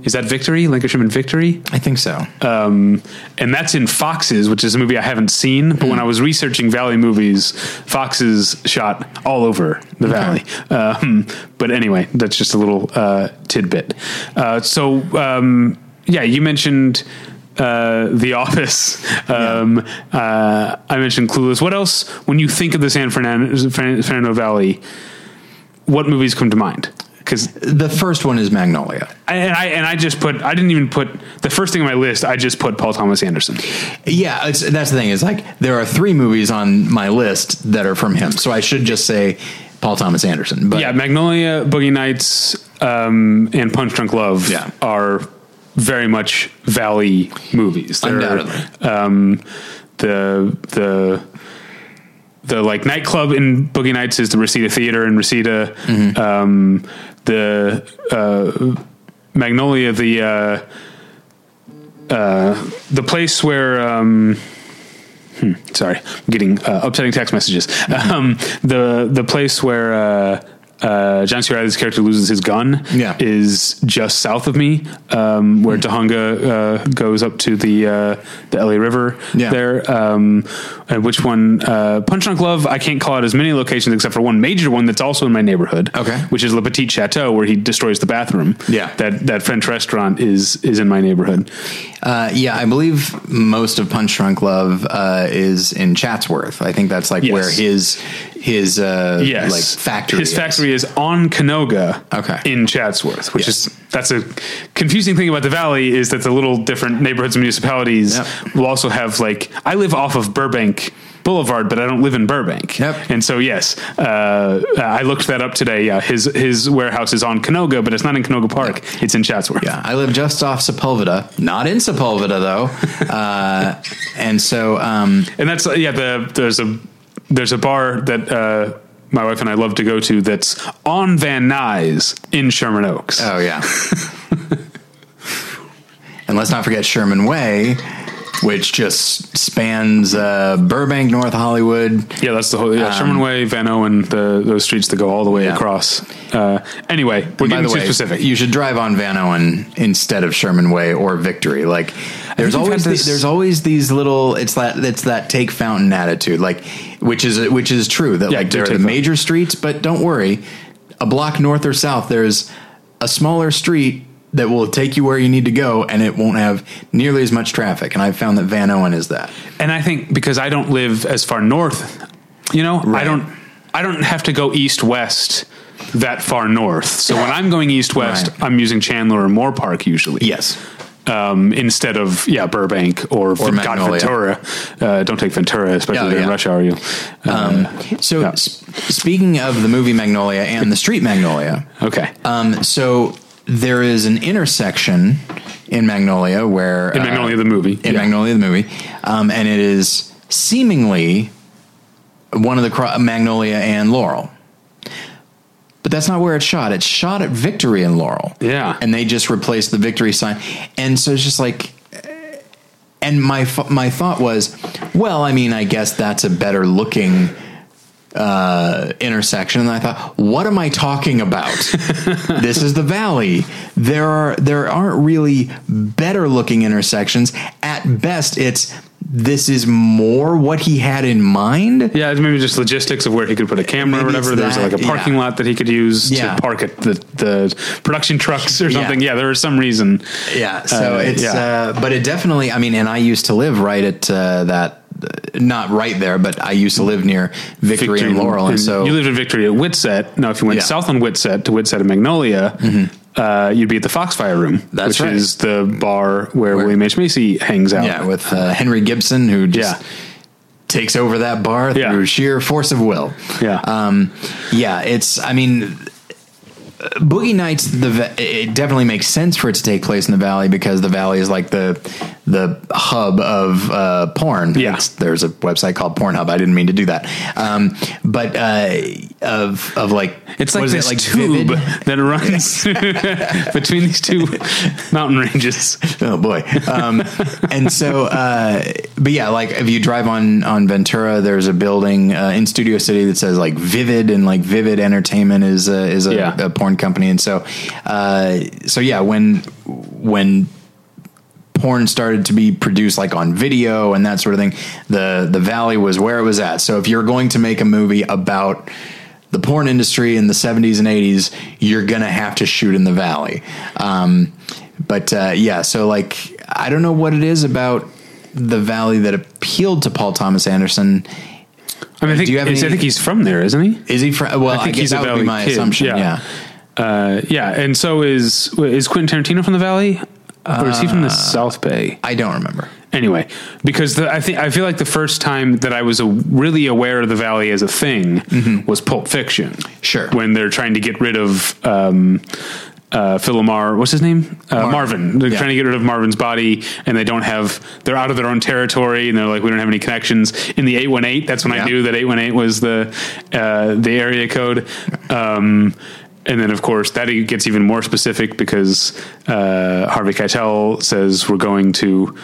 is that Victory? Lankershim and Victory? I think so. um, and that's in Foxes, which is a movie I haven't seen. But when I was researching Valley movies, Foxes shot all over the Valley. Um, but anyway, that's just a little uh, tidbit. Uh, so um, yeah, you mentioned. Uh, the Office. Um, uh, I mentioned Clueless. What else? When you think of the San Fernando, San Fernando Valley, what movies come to mind? Because the first one is Magnolia. and I and I just put I didn't even put the first thing on my list. I just put Paul Thomas Anderson. Yeah, it's, that's the thing. Is like there are three movies on my list that are from him, so I should just say Paul Thomas Anderson. But Yeah, Magnolia, Boogie Nights, um, and Punch Drunk Love Yeah. are very much Valley movies. They're, Undoubtedly. Um, the the the like nightclub in Boogie Nights is the Reseda Theater in Reseda. Mm-hmm. Um, the uh, Magnolia, the uh, uh, the place where. Um, hmm, sorry, I'm getting uh, upsetting text messages. Um, the the place where uh, John C. Reilly's character loses his gun Yeah. is just south of me, um, where Tujunga uh, goes up to the uh, the LA River. Yeah. there. Um, and which one? Uh, Punch Drunk Love. I can't call out as many locations except for one major one that's also in my neighborhood. Okay. which is Le Petit Chateau, where he destroys the bathroom. Yeah. that that French restaurant is is in my neighborhood. Uh, yeah, I believe most of Punch Drunk Love uh, is in Chatsworth. I think that's like Yes. where his his uh, yes. like factory. His is. factory is on Canoga. Okay. In Chatsworth, which Yes. is that's a confusing thing about the valley is that the little different neighborhoods and municipalities Yep. will also have like I live off of Burbank Boulevard, but I don't live in Burbank. Yep. And so yes, uh, I looked that up today. Yeah, his his warehouse is on Canoga, but it's not in Canoga Park. It's in Chatsworth. Yeah, I live just off Sepulveda, not in Sepulveda though, uh, and so um, and that's yeah. The there's a there's a bar that uh, my wife and I love to go to that's on Van Nuys in Sherman Oaks. Oh yeah. and let's not forget Sherman Way, which just spans uh, Burbank, North Hollywood. Yeah, that's the whole yeah, Sherman Way, Vanowen, the those streets that go all the way Um, Yeah. across. Uh, anyway, we're By getting the too way, specific. you should drive on Vanowen instead of Sherman Way or Victory. Like there's always the, there's always these little it's that it's that take fountain attitude, like which is which is true that Yeah, like there are the fountain. major streets, but don't worry, a block north or south there's a smaller street that will take you where you need to go, and it won't have nearly as much traffic. And I've found that Vanowen is that. and I think because I don't live as far north, you know, I don't I don't have to go east west that far north. So when I'm going east west, Right. I'm using Chandler or Moorpark usually. Yes. Um, instead of yeah Burbank or, God Magnolia. Ventura. Uh, don't take Ventura, especially Yeah, during yeah. rush hour. You. Uh, So Yeah. s- speaking of the movie Magnolia and the street Magnolia, okay. Um, so there is an intersection in Magnolia where in uh, Magnolia the movie. in Yeah. Magnolia the movie, um, and it is seemingly one of the cro- Magnolia and Laurel. But that's not where it's shot. It's shot at Victory and Laurel. Yeah. and they just replaced the Victory sign, and so it's just like. And my my thought was, well, I mean, I guess that's a better looking uh, intersection. And I thought, what am I talking about? this is the valley. There are there aren't really better looking intersections. At best, it's this is more what he had in mind. Yeah, it's maybe just logistics of where he could put a camera or whatever. There's like a parking yeah. lot that he could use Yeah. to park at the, the production trucks or something. Yeah, there was some reason. Yeah, so Uh, it's yeah. uh, but it definitely. I mean, and I used to live right at uh, that, not right there, but I used to live near Victory, and Laurel, and, so you lived in Victory at Whitsett. Now, if you went Yeah. Mm-hmm. south on Whitsett to Whitsett and Magnolia, uh, you'd be at the Foxfire Room, That's which right. is the bar where, Where- William H Macy hangs out. yeah, with uh, Henry Gibson, who just Yeah. takes over that bar Yeah. through sheer force of will. Yeah. um, yeah. It's. I mean. Boogie Nights, the it definitely makes sense for it to take place in the valley because the valley is like the the hub of uh, porn. Yeah. It's- there's a website called Pornhub. I didn't mean to do that, um, but uh, of of like It's like is this it, tube Vivid? that runs between these two mountain ranges. Oh boy. Um, and so, uh, but yeah, like if you drive on, on Ventura, there's a building, uh, in Studio City that says like Vivid and like Vivid Entertainment is a, is a, Yeah. a porn company. And so, uh, so yeah, when, when porn started to be produced like on video and that sort of thing, the, the Valley was where it was at. So if you're going to make a movie about, the porn industry in the 70s and 80s, you're going to have to shoot in the valley. Um, but uh, yeah, so like, I don't know what it is about the valley that appealed to Paul Thomas Anderson. I mean, I think, Do you have any, I think he's from there, isn't he? Is he from? Well, I, think guess he's that would be my kid, assumption. yeah. Yeah. Uh, yeah, and so is is Quentin Tarantino from the Valley, or is he Uh, from the South Bay? I don't remember. Anyway, because the, I think I feel like the first time that I was a, really aware of the Valley as a thing was Pulp Fiction. Mm-hmm. Sure. when they're trying to get rid of. Um, uh, Phil LaMarr, what's his name? Uh, Marvin. They're Yeah. trying to get rid of Marvin's body, and they don't have. They're out of their own territory, and they're like, we don't have any connections. In the eight one eight, that's when Yeah. I knew that eight one eight was the uh, the area code. Um, and then, of course, that gets even more specific because uh, Harvey Keitel says we're going to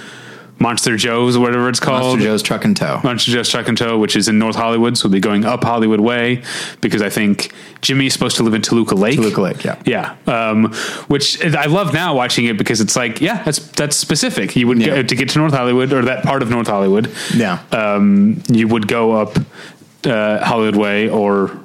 Monster Joe's, or whatever it's called. Monster Joe's Truck and Tow. Monster Joe's Truck and Tow, which is in North Hollywood, so we'll be going up Hollywood Way because I think Jimmy's supposed to live in Toluca Lake. Toluca Lake, yeah. yeah. Um, which I love now watching it because it's like, yeah, that's that's specific. You would Yeah. go, to get to North Hollywood or that part of North Hollywood. Yeah. um, you would go up uh, Hollywood Way or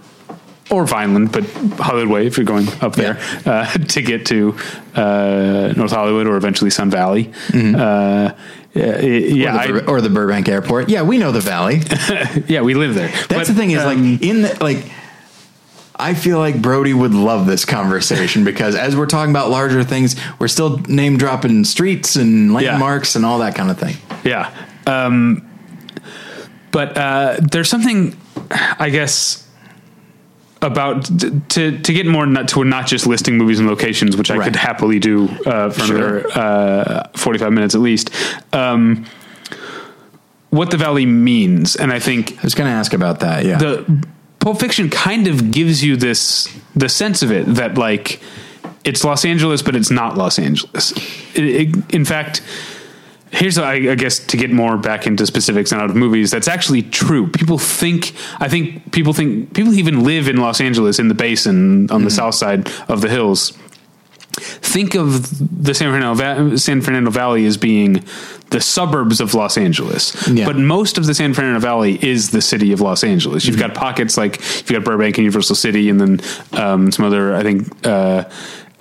or Vineland, but Hollywood Way if you're going up there uh, to get to uh, North Hollywood or eventually Sun Valley. Uh, yeah, yeah, or, the, I- or the Burbank Airport. Yeah, we know the valley. yeah, we live there. That's But, the thing is like um, in the like I feel like Brody would love this conversation because as we're talking about larger things, we're still name dropping streets and landmarks and all that kind of thing. Yeah. Um, but uh, there's something, I guess, about to to get more not to not just listing movies and locations, which I Right. could happily do uh, for Sure. another uh, 45 minutes at least. Um, what the valley means, and I think I was going to ask about that. Yeah. the Pulp Pulp Fiction kind of gives you this the sense of it that like it's Los Angeles, but it's not Los Angeles. It, it, in fact, here's I, I guess to get more back into specifics and out of movies. That's actually true. People think I think people think people even live in Los Angeles in the basin on the south side of the hills. Think of the San Fernando, San Fernando Valley as being the suburbs of Los Angeles, Yeah. but most of the San Fernando Valley is the city of Los Angeles. You've got pockets like you've got Burbank and Universal City, and then um, some other. I think uh,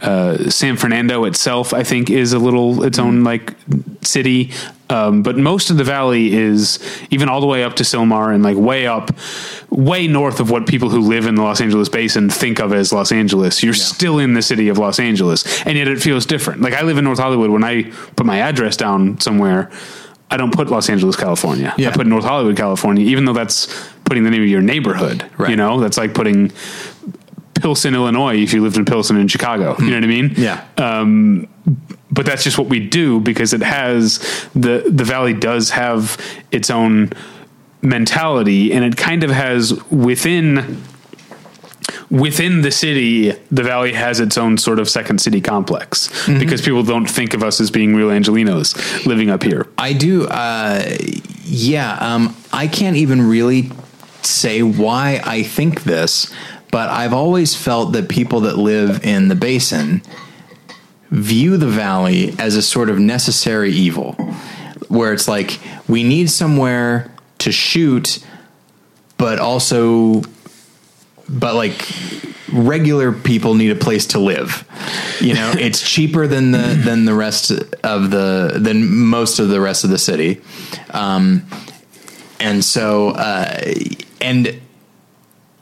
uh, San Fernando itself, I think, is a little its own like city. Um, but most of the valley is even all the way up to Sylmar and like way up, way north of what people who live in the Los Angeles basin think of as Los Angeles. You're still in the city of Los Angeles, and yet it feels different. Like I live in North Hollywood. When I put my address down somewhere, I don't put Los Angeles, California. Yeah. I put North Hollywood, California, even though that's putting the name of your neighborhood. Right. You know, that's like putting Pilsen, Illinois, if you lived in Pilsen in Chicago. You know what I mean? Yeah. but that's just what we do because it has the the valley does have its own mentality and it kind of has within within the city the valley has its own sort of second city complex because people don't think of us as being real angelinos living up here I do. Uh, yeah. Um, I can't even really say why I think this, but I've always felt that people that live in the basin view the valley as a sort of necessary evil, where it's like we need somewhere to shoot, but also, but like regular people need a place to live. You know, it's cheaper than the than the rest of the than most of the rest of the city, um, and so uh, and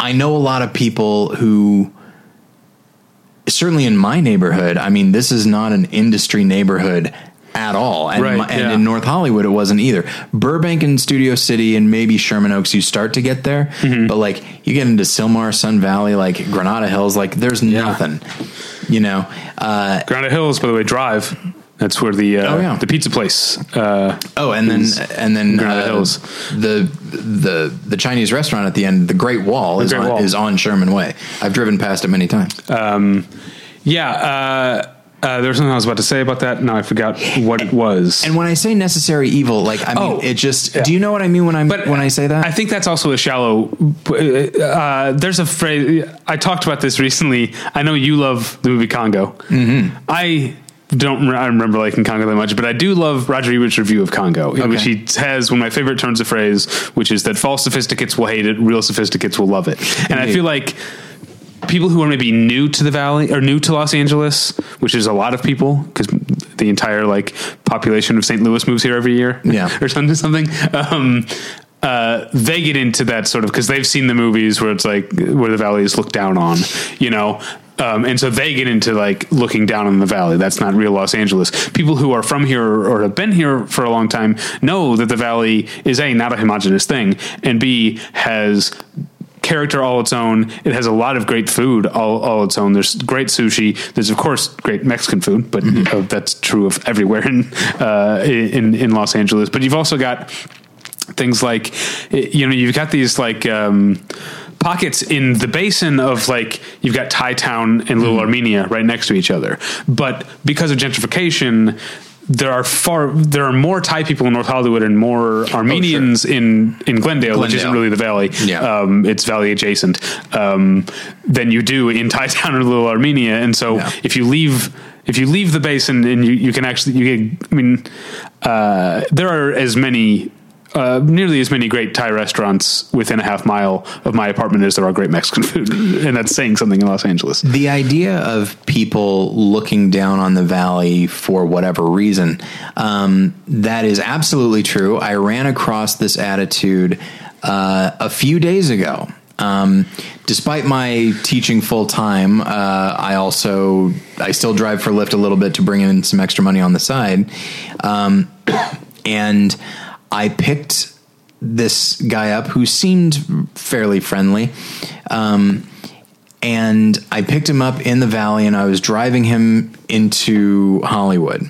I know a lot of people who certainly in my neighborhood. I mean, this is not an industry neighborhood at all, and, Right, my- and yeah. in North Hollywood, it wasn't either. Burbank and Studio City and maybe Sherman Oaks, you start to get there, Mm-hmm. but like you get into Sylmar, Sun Valley, like Granada Hills, like there's nothing. You know, uh, granada hills by the way drive that's where the uh, Oh, yeah. the pizza place uh, Oh, and then and then uh, Hills. the the the Chinese restaurant at the end, the Great Wall, is Great on, Wall. is on Sherman Way. I've driven past it many times. yeah uh, uh, there was something I was about to say about that. Now I forgot what it was. And when I say necessary evil, like I mean, Oh, it just. yeah. Do you know what I mean when I'm when I say that? I think that's also a shallow. Uh, there's a phrase I talked about this recently. I know you love the movie Congo. Mm-hmm. I don't I remember liking Congo that much, but I do love Roger Ebert's review of Congo, in which he has one of my favorite turns of phrase, which is that false sophisticates will hate it, real sophisticates will love it, and I feel like. People who are maybe new to the valley or new to Los Angeles, which is a lot of people, because the entire like population of St. Louis moves here every year, Yeah. or something, something. Um, uh, they get into that sort of because they've seen the movies where it's like where the valley is looked down on, you know. Um, and so they get into like looking down on the valley. That's not real Los Angeles. People who are from here or have been here for a long time know that the valley is a not a homogenous thing, and b has character all its own. It has a lot of great food all, all its own. There's great sushi. There's of course great Mexican food, but uh, that's true of everywhere in, uh, in in Los Angeles. But you've also got things like you know you've got these like um, pockets in the basin of like you've got Thai Town and Little Armenia right next to each other, but because of gentrification. There are far there are more Thai people in North Hollywood and more Armenians in in Glendale, which isn't really the valley. Yeah. Um, it's valley adjacent. Um, than you do in Thai Town or Little Armenia, and so Yeah. if you leave if you leave the basin and you, you can actually you get, I mean uh, there are as many uh, nearly as many great Thai restaurants within a half mile of my apartment as there are great Mexican food, and that's saying something in Los Angeles. the idea of people looking down on the valley for whatever reason um, that is absolutely true. I ran across this attitude uh, a few days ago. Um, despite my teaching full time uh, i also i still drive for lyft a little bit to bring in some extra money on the side. Um, and i picked this guy up who seemed fairly friendly um, and I picked him up in the valley and I was driving him into Hollywood.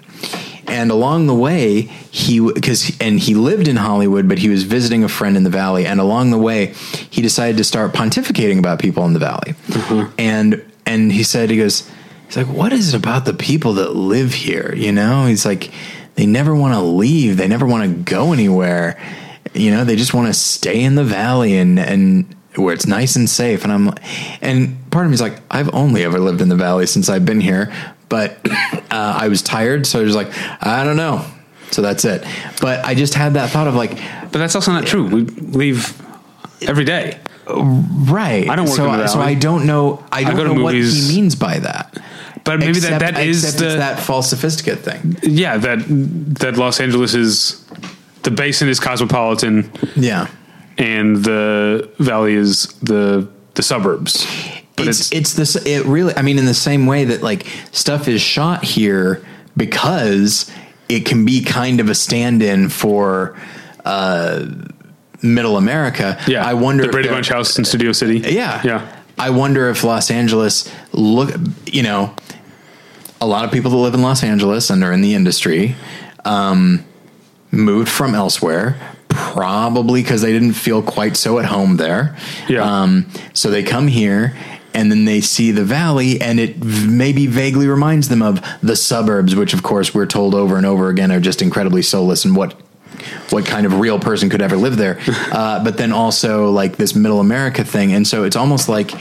And along the way, he because and he lived in Hollywood, but he was visiting a friend in the valley. And along the way, he decided to start pontificating about people in the valley. And and he said, he goes, he's like, what is it about the people that live here? You know, he's like, they never want to leave. They never want to go anywhere. You know, they just want to stay in the valley and and where it's nice and safe. And I'm, and part of me is like, I've only ever lived in the valley since I've been here, but uh, I was tired, so I was like, I don't know. So that's it. But I just had that thought of like, But that's also not true. We leave every day. right. I don't work so, in the valley. so. I don't know. I don't to know what he means by that. But maybe except, that, that is the that false sophisticate thing. yeah that that Los Angeles is the basin is cosmopolitan Yeah. and the valley is the the suburbs. But it's it's, it's this it really I mean in the same way that like stuff is shot here because it can be kind of a stand-in for uh middle America. yeah. I wonder the Brady Bunch house in Studio City. Yeah. yeah. I wonder if Los Angeles look you know a lot of people that live in Los Angeles and are in the industry um moved from elsewhere probably because they didn't feel quite so at home there. Yeah. Um, so they come here and then they see the valley and it v- maybe vaguely reminds them of the suburbs, which of course we're told over and over again are just incredibly soulless and what what kind of real person could ever live there. Uh, but then also like this middle America thing. And so it's almost like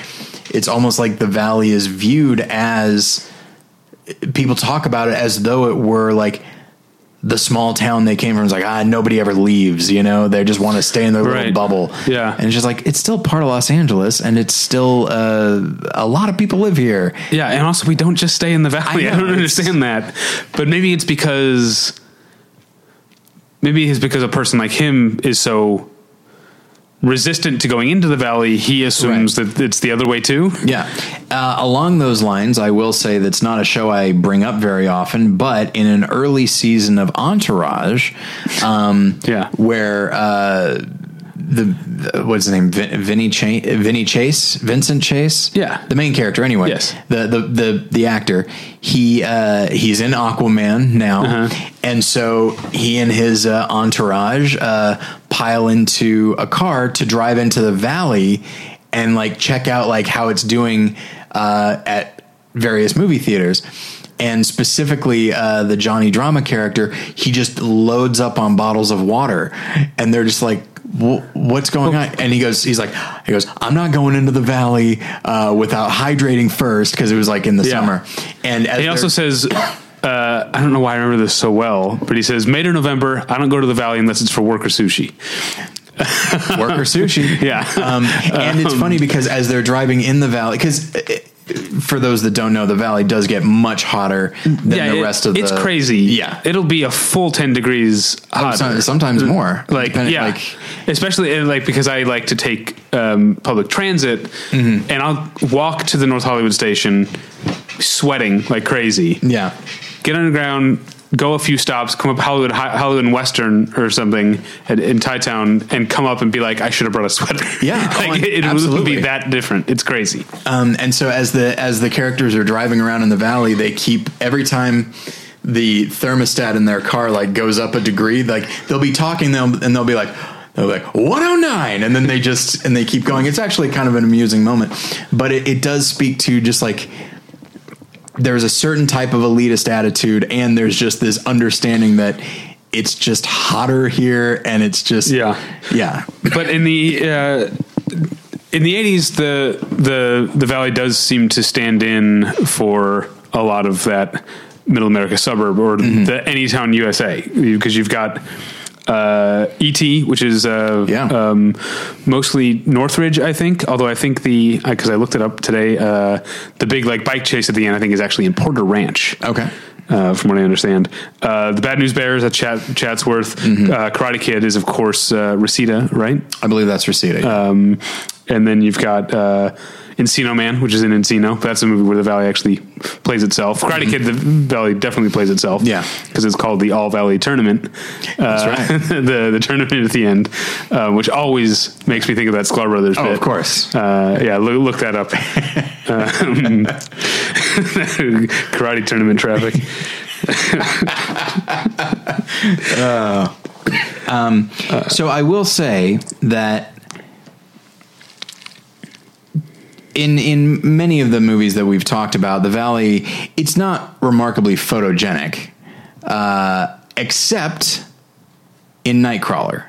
it's almost like the valley is viewed as people talk about it as though it were like the small town they came from. It's like, ah, nobody ever leaves, you know, they just want to stay in their little bubble. Yeah. And it's just like, it's still part of Los Angeles and it's still, uh, a lot of people live here. Yeah, and also we don't just stay in the valley. I I, don't understand that. But maybe it's because maybe it's because a person like him is so resistant to going into the valley, he assumes that it's the other way too. Yeah. Uh, along those lines, I will say that's not a show I bring up very often, but in an early season of Entourage, um, Yeah. where uh, the, the what's his name, Vin, Vinny Chase, Vinny Chase, Vincent Chase, Yeah. the main character anyway, Yes. the the the the actor, he uh, he's in Aquaman now, Uh-huh. and so he and his uh, entourage uh, pile into a car to drive into the valley and like check out like how it's doing uh, at various movie theaters. And specifically, uh, the Johnny Drama character, he just loads up on bottles of water, and they're just like, "Wh- "What's going on?" And he goes, "He's like, he goes, I'm not going into the valley uh, without hydrating first because it was like in the Yeah. summer." And as He also says uh, I don't know why I remember this so well, but he says May to November, I don't go to the valley unless it's for work or sushi. work or sushi. Yeah. Um, and it's funny because as they're driving in the valley, because for those that don't know, the valley does get much hotter than the it- rest of it's the. It's crazy. Yeah. it'll be a full ten degrees hotter. Some- sometimes more. Like yeah, like- especially like because I like to take um, public transit, Mm-hmm. and I'll walk to the North Hollywood station, sweating like crazy. yeah. Get underground, go a few stops, come up Hollywood, Hollywood and Western or something at, in Thai Town, and come up and be like, I should have brought a sweater. Yeah. Oh, it, it would be that different. It's crazy. Um, and so as the as the characters are driving around in the valley, they keep every time the thermostat in their car like goes up a degree, like they'll be talking them and they'll be like they're like 109 and then they just and they keep going it's actually kind of an amusing moment but it, it does speak to just like there's a certain type of elitist attitude and there's just this understanding that it's just hotter here and it's just Yeah. yeah but in the uh, in the eighties, the the the valley does seem to stand in for a lot of that middle America suburb or Mm-hmm. the Anytown USA because you've got. Uh, ET, which is uh, Yeah. um, mostly Northridge, I think. Although I think the because I looked it up today, uh, the big like bike chase at the end, I think is actually in Porter Ranch okay uh, from what I understand. Uh, the Bad News Bears at Chat, Chatsworth. Mm-hmm. Uh, Karate Kid is, of course, uh, Reseda, right? i believe that's Reseda Um, and then you've got uh, Encino Man, which is in Encino. That's a movie where the Valley actually plays itself. Karate Kid, the Valley definitely plays itself. Yeah. because it's called the All Valley Tournament. That's Uh, right. the the tournament at the end, uh, which always makes me think of that Sklar Brothers. Oh, bit. of course. Uh, yeah, look, look that up. um, karate tournament traffic. So I will say that in in many of the movies that we've talked about, the valley it's not remarkably photogenic, uh, except in Nightcrawler.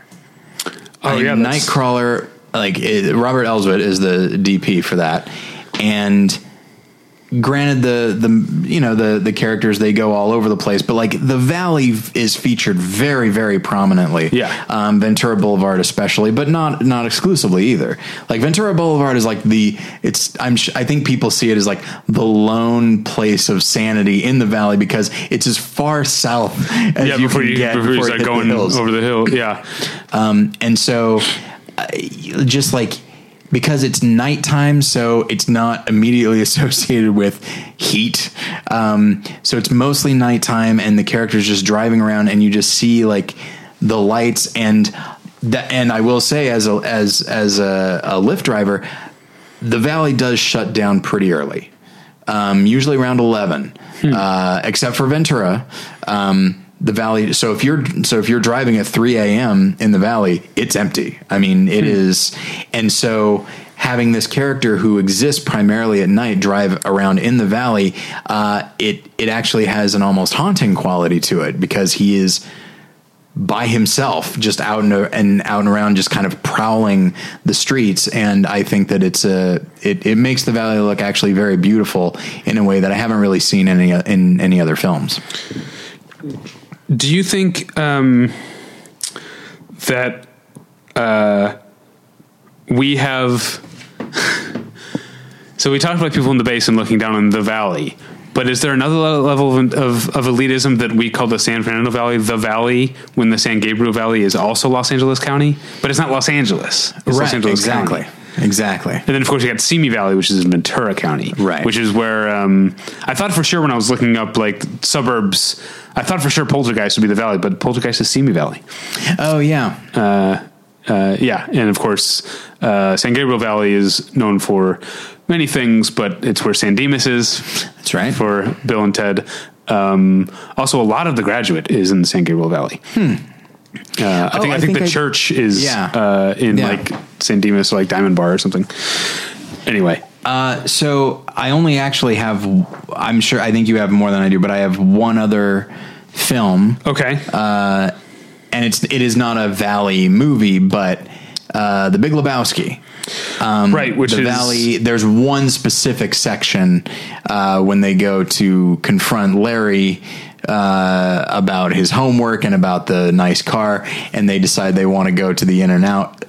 Oh, yeah, Nightcrawler. Like it, Robert Elswit is the DP for that, and granted the the you know the the characters they go all over the place but like the valley is featured very very prominently Yeah. um, ventura boulevard especially but not not exclusively either like ventura boulevard is like the it's i'm sh- i think people see it as like the lone place of sanity in the valley because it's as far south as yeah, you before can you get before you start the going hills. over the hill. Yeah, Um, and so, uh, just like because it's nighttime, so it's not immediately associated with heat. Um, so it's mostly nighttime, and the character's just driving around, and you just see like the lights and that. And I will say, as a as as a, a Lyft driver, the valley does shut down pretty early. Um, usually around eleven, uh, except for Ventura. Um, the valley. So if you're so if you're driving at three a.m. in the valley, it's empty. I mean, it is, and so having this character who exists primarily at night drive around in the valley, uh, it it actually has an almost haunting quality to it because he is by himself, just out and, and out and around, just kind of prowling the streets. And I think that it's a it, it makes the valley look actually very beautiful in a way that I haven't really seen any in any other films. Do you think um, that uh, we have? so we talked about people in the basin looking down on the valley, but is there another level of, of, of elitism that we call the San Fernando Valley the Valley when the San Gabriel Valley is also Los Angeles County, but it's not Los Angeles. It's Los Angeles exactly, County. Exactly. And then, of course, you got Simi Valley, which is in Ventura County, Right. Which is where um, I thought for sure when I was looking up like suburbs, I thought for sure Poltergeist would be the valley, but Poltergeist is Simi Valley. Oh yeah, Uh, yeah, and of course, uh, San Gabriel Valley is known for many things, but it's where San Dimas is. That's right. For Bill and Ted. Um, also, a lot of The Graduate is in the San Gabriel Valley. Uh, I Oh, think I, I think, think the I- church is Yeah. uh, in Yeah. like San Dimas, like Diamond Bar or something. Anyway, Uh, so I only actually have. I'm sure. I think you have more than I do, but I have one other film. okay. Uh, and it's it is not a valley movie, but uh, the Big Lebowski. right, which the is valley. There's one specific section uh, when they go to confront Larry uh, about his homework and about the nice car, and they decide they want to go to the In and Out.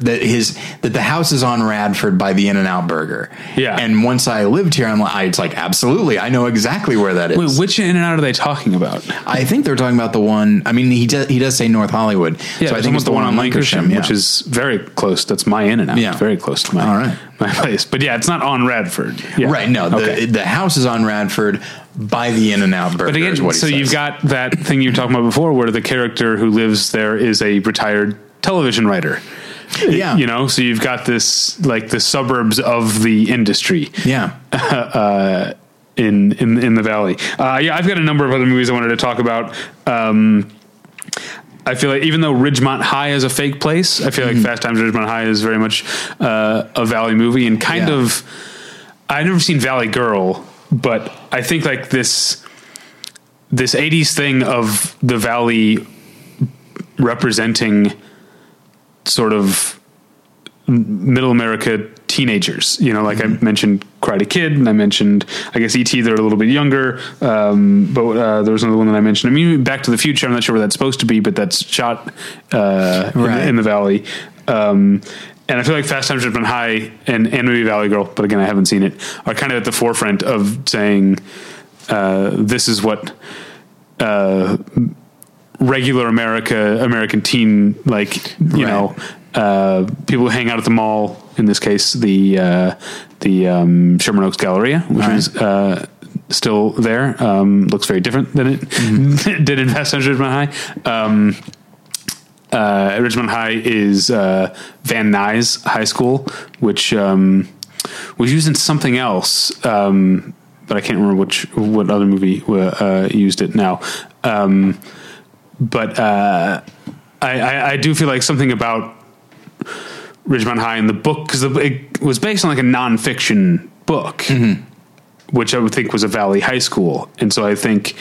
That his that the house is on Radford by the In and Out Burger. Yeah. and once I lived here, I'm like, I, it's like absolutely, I know exactly where that is. Wait, which In and Out are they talking about? I think they're talking about the one. I mean, he does he does say North Hollywood, Yeah, so I think it's the one on Lankershim, yeah. which is very close. That's my In and Out. Yeah. very close to my All right. my place. But yeah, it's not on Radford. Yeah. right. No, the Okay. the house is on Radford by the In and Out Burger. But again, is what he so says. you've got that thing you were talking about before, where the character who lives there is a retired television writer. yeah, You know, so you've got this like the suburbs of the industry yeah. in in in the valley. Uh, yeah, I've got a number of other movies I wanted to talk about. Um, I feel like even though Ridgemont High is a fake place, I feel like Fast Times at Ridgemont High is very much uh, a Valley movie and kind Yeah. of. I've never seen Valley Girl, but I think like this this '80s thing of the Valley representing sort of middle America teenagers. You know, like Mm-hmm. I mentioned Karate Kid, and I mentioned, I guess E.T. They're a little bit younger, um, but uh, there was another one that I mentioned. I mean, Back to the Future. I'm not sure where that's supposed to be, but that's shot uh, in, Right. the, in the valley. Um, and I feel like Fast Times at Ridgemont High and, and maybe Valley Girl, but again, I haven't seen it, are kind of at the forefront of saying uh, this is what uh, regular America, American teen, like you Right. know, uh, people who hang out at the mall. In this case, the uh, the um, Sherman Oaks Galleria, which Right. is uh, still there, um, looks very different than it Mm-hmm. did in Fast Times Ridgemont High. Um, uh, Ridgemont High is uh, Van Nuys High School, which um, was used in something else. Um, but I can't remember which what other movie uh, used it now. But uh, I, I, I do feel like something about Ridgemont High in the book because it was based on like a nonfiction book, which I would think was a Valley High School, and so I think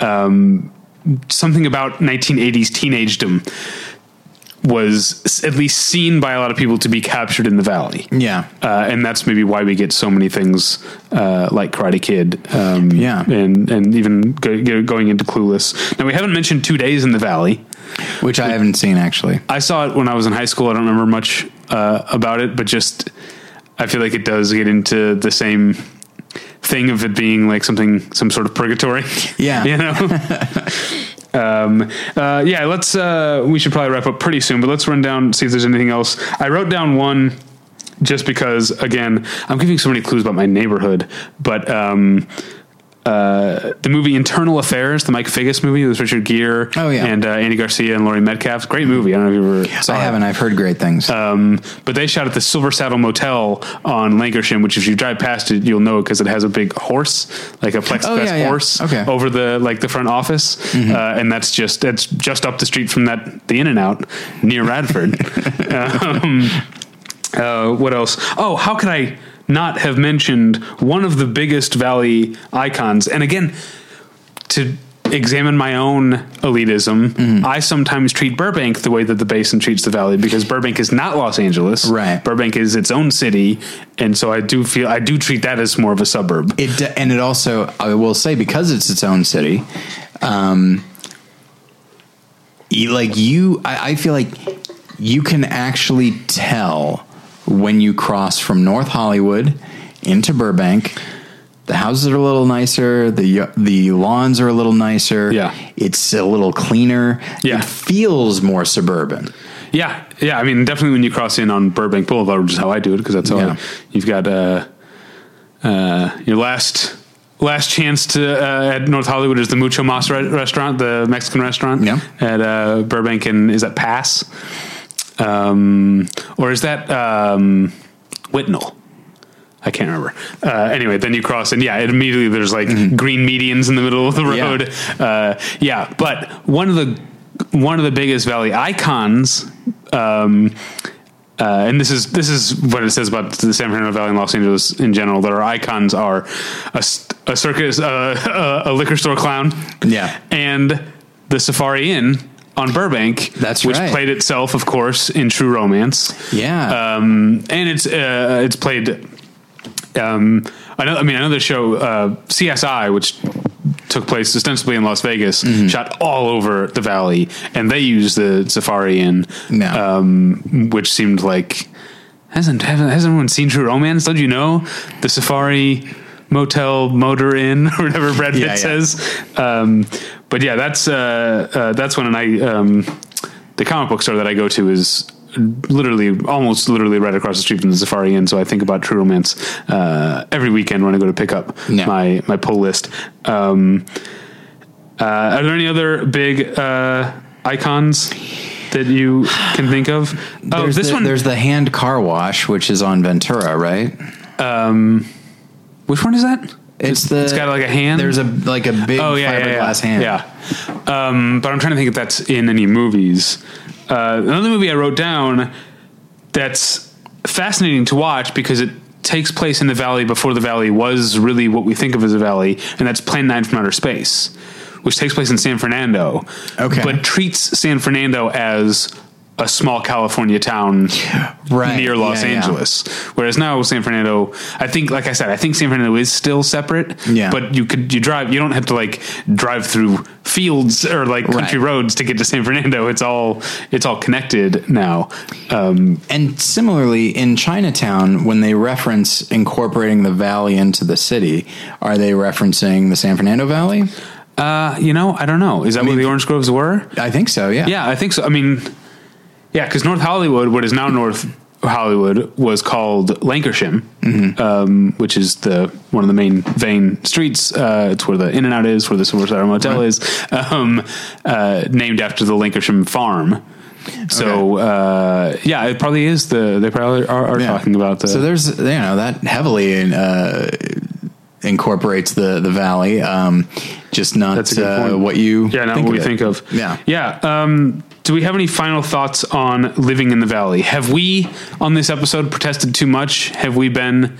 um, something about 1980s teenagedom was at least seen by a lot of people to be captured in the Valley. Yeah. Uh, and that's maybe why we get so many things uh, like Karate Kid, um, Yeah. and and even go, go, going into Clueless. Now we haven't mentioned Two Days in the Valley. Which I haven't seen actually. I saw it when I was in high school. I don't remember much uh, about it, but just I feel like it does get into the same thing of it being like something, some sort of purgatory. Yeah. you know. um, uh, yeah, let's. Uh, we should probably wrap up pretty soon, but let's run down see if there's anything else. I wrote down one just because, again, I'm giving so many clues about my neighborhood, but. Um, uh, the movie Internal Affairs, the Mike Figgis movie with Richard Gere Oh, yeah. and uh, Andy Garcia and Laurie Metcalf. Great movie. I don't know if you ever saw I haven't. I've heard great things. Um, but they shot at the Silver Saddle Motel on Lankershim, which if you drive past it, you'll know because it has a big horse, like a plexiglass Oh, yeah, yeah. horse, Okay. Mm-hmm. over the like the front office, uh, and that's just that's just up the street from that the In and Out near Radford. um, uh, what else? Oh, how could I not have mentioned one of the biggest Valley icons? And again, to examine my own elitism, Mm-hmm. I sometimes treat Burbank the way that the Basin treats the Valley because Burbank is not Los Angeles. Right. Burbank is its own city, and so I do feel I do treat that as more of a suburb. It and it also I will say because it's its own city, um, you, like you, I, I feel like you can actually tell when you cross from North Hollywood into Burbank. The houses are a little nicer. the The lawns are a little nicer. Yeah. it's a little cleaner. Yeah. it feels more suburban. Yeah, yeah. I mean, definitely when you cross in on Burbank Boulevard, which is how I do it, because that's how Yeah. I, you've got uh, uh, your last last chance to uh, at North Hollywood is the Mucho Mas re- restaurant, the Mexican restaurant. Yeah. At uh, Burbank and is that Pass, um, or is that um, Whitnall? I can't remember. Uh, anyway, then you cross, and yeah, it immediately there's like green medians in the middle of the Mm-hmm. Yeah. road. Uh, yeah, but one of the one of the biggest valley icons, um, uh, and this is this is what it says about the San Fernando Valley and Los Angeles in general. That our icons are a circus, uh, a, a liquor store clown, Yeah. and the Safari Inn on Burbank. That's which right. played itself, of course, in True Romance. Yeah, Um, and it's uh, it's played. Um, I. I mean, another show, uh, CSI, which took place ostensibly in Las Vegas, Mm-hmm. shot all over the valley, and they used the Safari Inn, Yeah. um, which seemed like hasn't hasn't hasn't everyone seen True Romance? Don't you know the Safari Motel Motor Inn or whatever Brad Pitt Yeah, yeah. says? Um, but yeah, that's uh, uh, that's when I um, the comic book store that I go to is literally almost literally right across the street from the Safari Inn. So I think about True Romance uh, every weekend when I go to pick up Yeah. my my pull list. Um, uh, are there any other big uh, icons that you can think of? Oh, there's this the, one. There's the hand car wash, which is on Ventura, right? which one is that? It's the. It's got like a hand. There's a like a big oh yeah, yeah, yeah. fiberglass hand. Yeah, um, but I'm trying to think if that's in any movies. Uh, another movie I wrote down that's fascinating to watch because it takes place in the valley before the valley was really what we think of as a valley, and that's Plan Nine from Outer Space, which takes place in San Fernando. Okay. but treats San Fernando as a small California town Right, near Los yeah, yeah. Angeles. Whereas now San Fernando, I think, like I said, I think San Fernando is still separate. Yeah. But you could you drive, you don't have to like drive through fields or like country Right. roads to get to San Fernando. It's all it's all connected now. Um, And similarly, in Chinatown, when they reference incorporating the valley into the city, are they referencing the San Fernando Valley? uh, you know, I don't know. Is that mean- where the Orange Groves were? I think so. Yeah. Yeah, I think so. I mean, yeah, because North Hollywood, what is now North Hollywood, was called Lankershim, um, which is the one of the main vein streets. Uh, it's where the In and Out is, where the Silver Star Motel is, um, uh, named after the Lankershim farm. So uh, yeah, it probably is the they probably are, are Yeah. talking about the So there's you know that heavily uh, incorporates the the valley. Um, just not That's uh, what you Yeah, not think what we think of. Yeah. Yeah. Um, do we have any final thoughts on living in the valley? Have we, on this episode, protested too much? Have we been,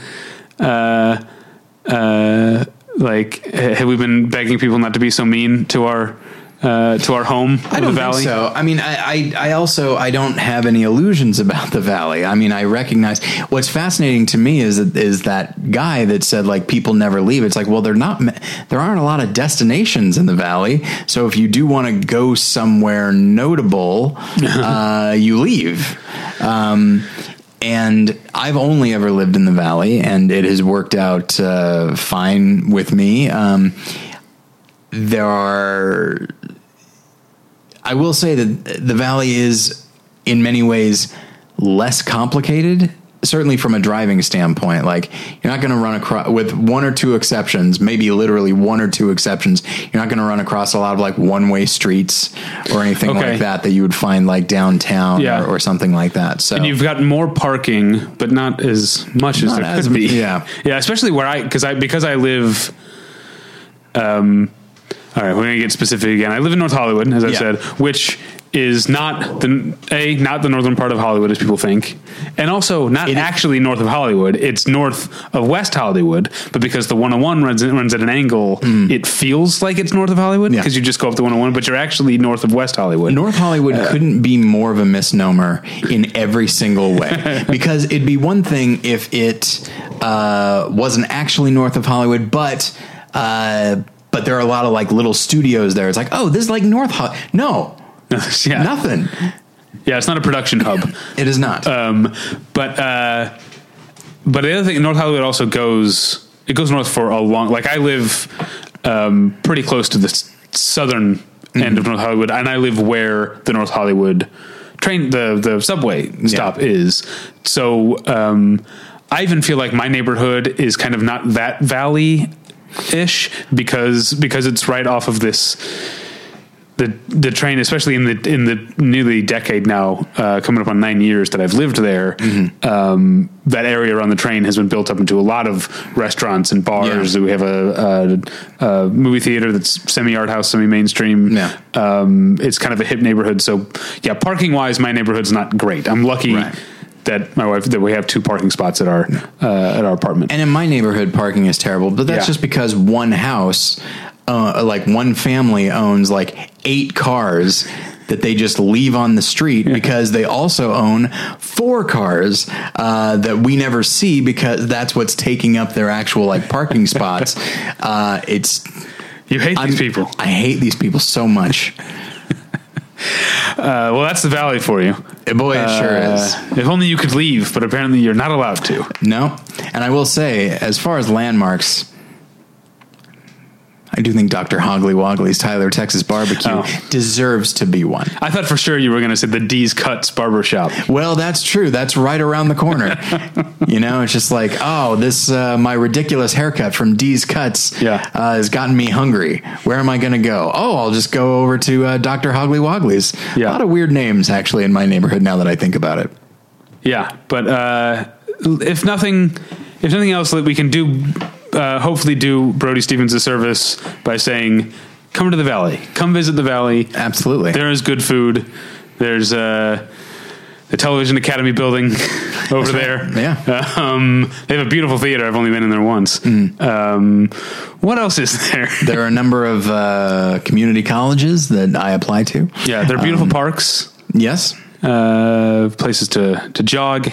uh, uh, like, have we been begging people not to be so mean to our, uh, to our home I don't the valley? think so. I mean, I, I, I also I don't have any illusions about the valley. I mean, I recognize what's fascinating to me is is that guy that said like people never leave. It's like, well, they're not. There aren't a lot of destinations in the valley. So if you do want to go somewhere notable, uh, you leave. Um, and I've only ever lived in the valley, and it has worked out uh, fine with me. Um, there are I will say that the valley is in many ways less complicated. Certainly from a driving standpoint, like you're not going to run across with one or two exceptions, maybe literally one or two exceptions. You're not going to run across a lot of like one way streets or anything Okay. like that that you would find like downtown Yeah. or, or something like that. So And you've got more parking, but not as much as Not there as could be. yeah. yeah. Especially where I because I because I live. Um, all right, we're gonna get specific again. I live in North Hollywood, as I Yeah. said, which is not the a not the northern part of Hollywood as people think, and also not It- actually north of Hollywood. It's north of West Hollywood, but because the 101 runs runs at an angle, it feels like it's north of Hollywood Mm. Yeah. because you just go up the 101, but you're actually north of West Hollywood. North Hollywood couldn't be more of a misnomer in every single way because it'd be one thing if it uh, wasn't actually north of Hollywood, but uh, but there are a lot of like little studios there. It's like, oh, this is like North Hollywood. No, yeah, nothing. yeah, it's not a production hub. It is not. Um, but uh, but the other thing, North Hollywood also goes it goes north for a long. Like I live um, pretty close to the s- southern end of North Hollywood, and I live where the North Hollywood train the the subway stop is. So um, I even feel like my neighborhood is kind of not that valley ish because because it's right off of this the the train, especially in the in the nearly decade now, uh, coming up on nine years that I've lived there, um, that area around the train has been built up into a lot of restaurants and bars. Yeah. We have a, a, a movie theater that's semi art house, semi mainstream. Yeah. Um, it's kind of a hip neighborhood. So yeah, parking wise, my neighborhood's not great. I'm lucky. Right. That my wife that we have two parking spots at our uh, at our apartment. And in my neighborhood, parking is terrible, but that's Yeah. just because one house, uh, like one family owns like eight cars that they just leave on the street because they also own four cars uh, that we never see because that's what's taking up their actual like parking spots. Uh, it's you hate I'm- these people. I hate these people so much. Uh, well, that's the valley for you. Boy, it sure is. Uh, if only you could leave, but apparently you're not allowed to. No. And I will say, as far as landmarks, I do think Dr. Hogly Wogly's Tyler Texas Barbecue Oh. deserves to be one. I thought for sure you were going to say the D's Cuts Barbershop. Well, that's true. That's right around the corner. you know, it's just like, oh, this uh, my ridiculous haircut from D's Cuts Yeah. uh, has gotten me hungry. Where am I going to go? Oh, I'll just go over to uh, Dr. Hogly Wogly's. Yeah. A lot of weird names actually in my neighborhood now that I think about it. Yeah, but uh, if nothing, if nothing else, that we can do, uh, hopefully, do Brody Stevens a service by saying, "Come to the valley. Come visit the valley. Absolutely. There is good food. There's uh, the Television Academy building over there. Yeah. Um, they have a beautiful theater. I've only been in there once. Mm. Um, what else is there? there are a number of uh, community colleges that I apply to. yeah, there are beautiful parks. Yes. uh, places to to jog.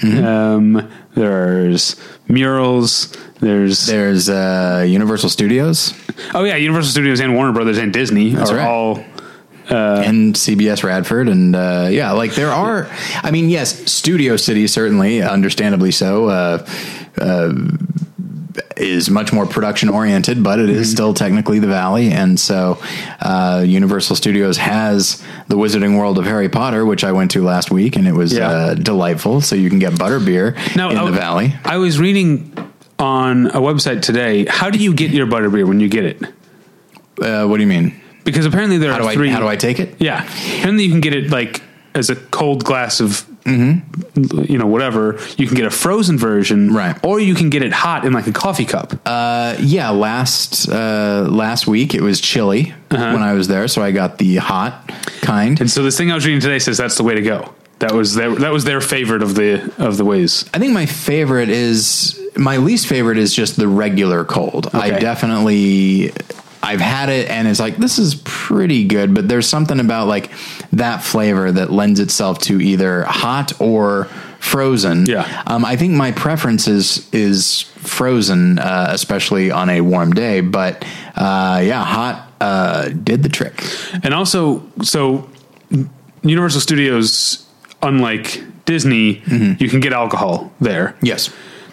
Mm-hmm. Um, there's murals. There's There's uh, Universal Studios oh yeah, Universal Studios and Warner Brothers and Disney That's are right. all and CBS Radford, and uh, yeah, like there are. I mean, yes, Studio City certainly, understandably so, uh, uh, is much more production oriented, but it is still technically the Valley, and so uh, Universal Studios has the Wizarding World of Harry Potter, which I went to last week, and it was Yeah. uh, delightful. So you can get butterbeer now in I- the Valley. I was reading on a website today. How do you get your butterbeer when you get it? Uh, what do you mean? Because apparently there How are do I three. how do I take it? Yeah, apparently you can get it like as a cold glass of you know, whatever. You can get a frozen version, Right. Or you can get it hot in like a coffee cup. Uh, yeah, last uh, last week it was chilly when I was there, so I got the hot kind. and so this thing I was reading today says that's the way to go. That was their that was their favorite of the of the ways. I think my favorite is my least favorite is just the regular cold. I definitely I've had it and it's like this is pretty good, but there's something about like that flavor that lends itself to either hot or frozen. Yeah. Um, I think my preference is is frozen, uh, especially on a warm day. But uh, yeah, hot uh, did the trick. And also, so Universal Studios, unlike Disney, you can get alcohol there. Yes.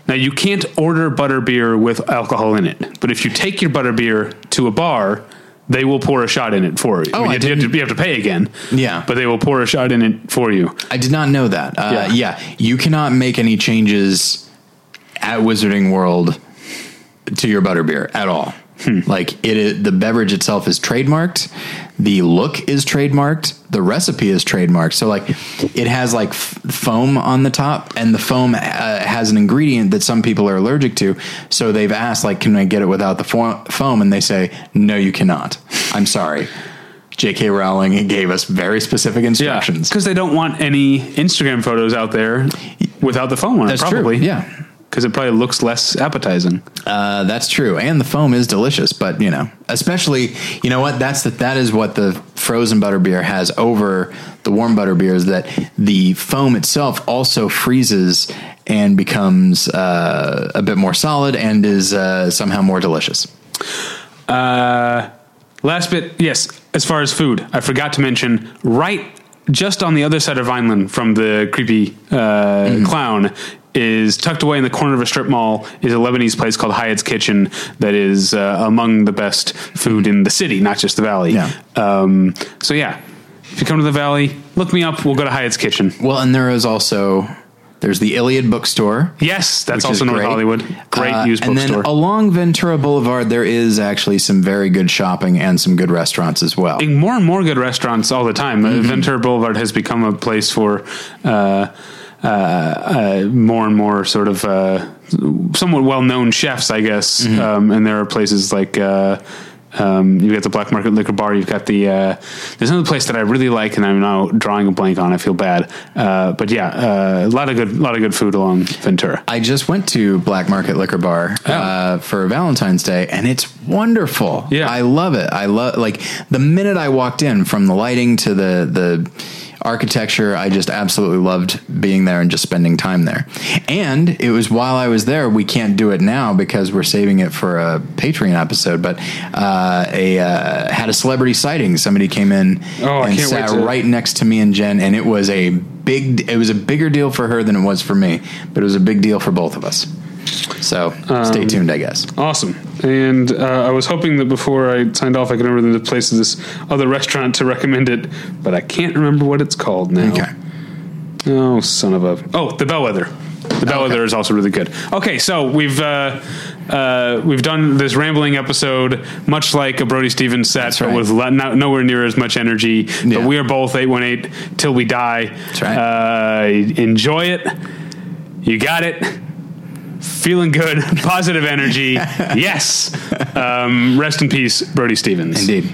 Now you can't order butterbeer with alcohol in it, but if you take your butterbeer to a bar, they will pour a shot in it for you. Oh, I mean, you, have to, you have to pay again. Yeah. but they will pour a shot in it for you. I did not know that. Uh, Yeah. yeah. you cannot make any changes at Wizarding World to your butterbeer at all. Like it, is, the beverage itself is trademarked, the look is trademarked, the recipe is trademarked. So like, it has like f- foam on the top, and the foam uh, has an ingredient that some people are allergic to. So they've asked like, can I get it without the fo- foam? And they say, no, you cannot. I'm sorry. J.K. Rowling gave us very specific instructions. because they don't want any Instagram photos out there without the foam on That's it. true, yeah. Because it probably looks less appetizing. Uh, that's true, and the foam is delicious. But you know, especially you know what that's the, that is what the frozen butter beer has over the warm butter beer is that the foam itself also freezes and becomes uh, a bit more solid and is uh, somehow more delicious. Uh, last bit, yes. As far as food, I forgot to mention right just on the other side of Vineland from the creepy uh, clown is tucked away in the corner of a strip mall is a Lebanese place called Hayat's Kitchen that is uh, among the best food in the city, not just the valley. Yeah. Um, so yeah, if you come to the valley, look me up. We'll go to Hayat's Kitchen. Well, and there is also there's the Iliad bookstore. Yes, that's also North great. Hollywood. Great Uh, used and bookstore. then along Ventura Boulevard, there is actually some very good shopping and some good restaurants as well. Seeing more and more good restaurants all the time. Uh, Ventura Boulevard has become a place for uh, uh, uh, more and more sort of uh, somewhat well-known chefs, I guess. Um, and there are places like. Uh, um, you've got the Black Market Liquor Bar. You've got the. Uh, there's another place that I really like, and I'm now drawing a blank on. I feel bad, uh, but yeah, uh, a lot of good, a lot of good food along Ventura. I just went to Black Market Liquor Bar uh, for Valentine's Day, and it's wonderful. Yeah. I love it. I love like the minute I walked in, from the lighting to the the architecture. I just absolutely loved being there and just spending time there. And it was while I was there. We can't do it now because we're saving it for a Patreon episode. But uh, a uh, had a celebrity sighting. Somebody came in Oh, and sat to- right next to me and Jen, and it was a big. It was a bigger deal for her than it was for me, but it was a big deal for both of us. So Um, stay tuned, I guess. Awesome. And uh, I was hoping that before I signed off, I could remember the place of this other restaurant to recommend it, but I can't remember what it's called now. Okay. Oh, son of a. Oh, the Bellwether. The Bellwether is also really good. Okay, so we've uh, uh, we've done this rambling episode, much like a Brody Stevens set, That's but right. with le- no, nowhere near as much energy. But we are both eight one eight till we die. That's right. Uh, enjoy it. You got it. Feeling good, positive energy. yes. Um, rest in peace, Brody Stevens. Indeed.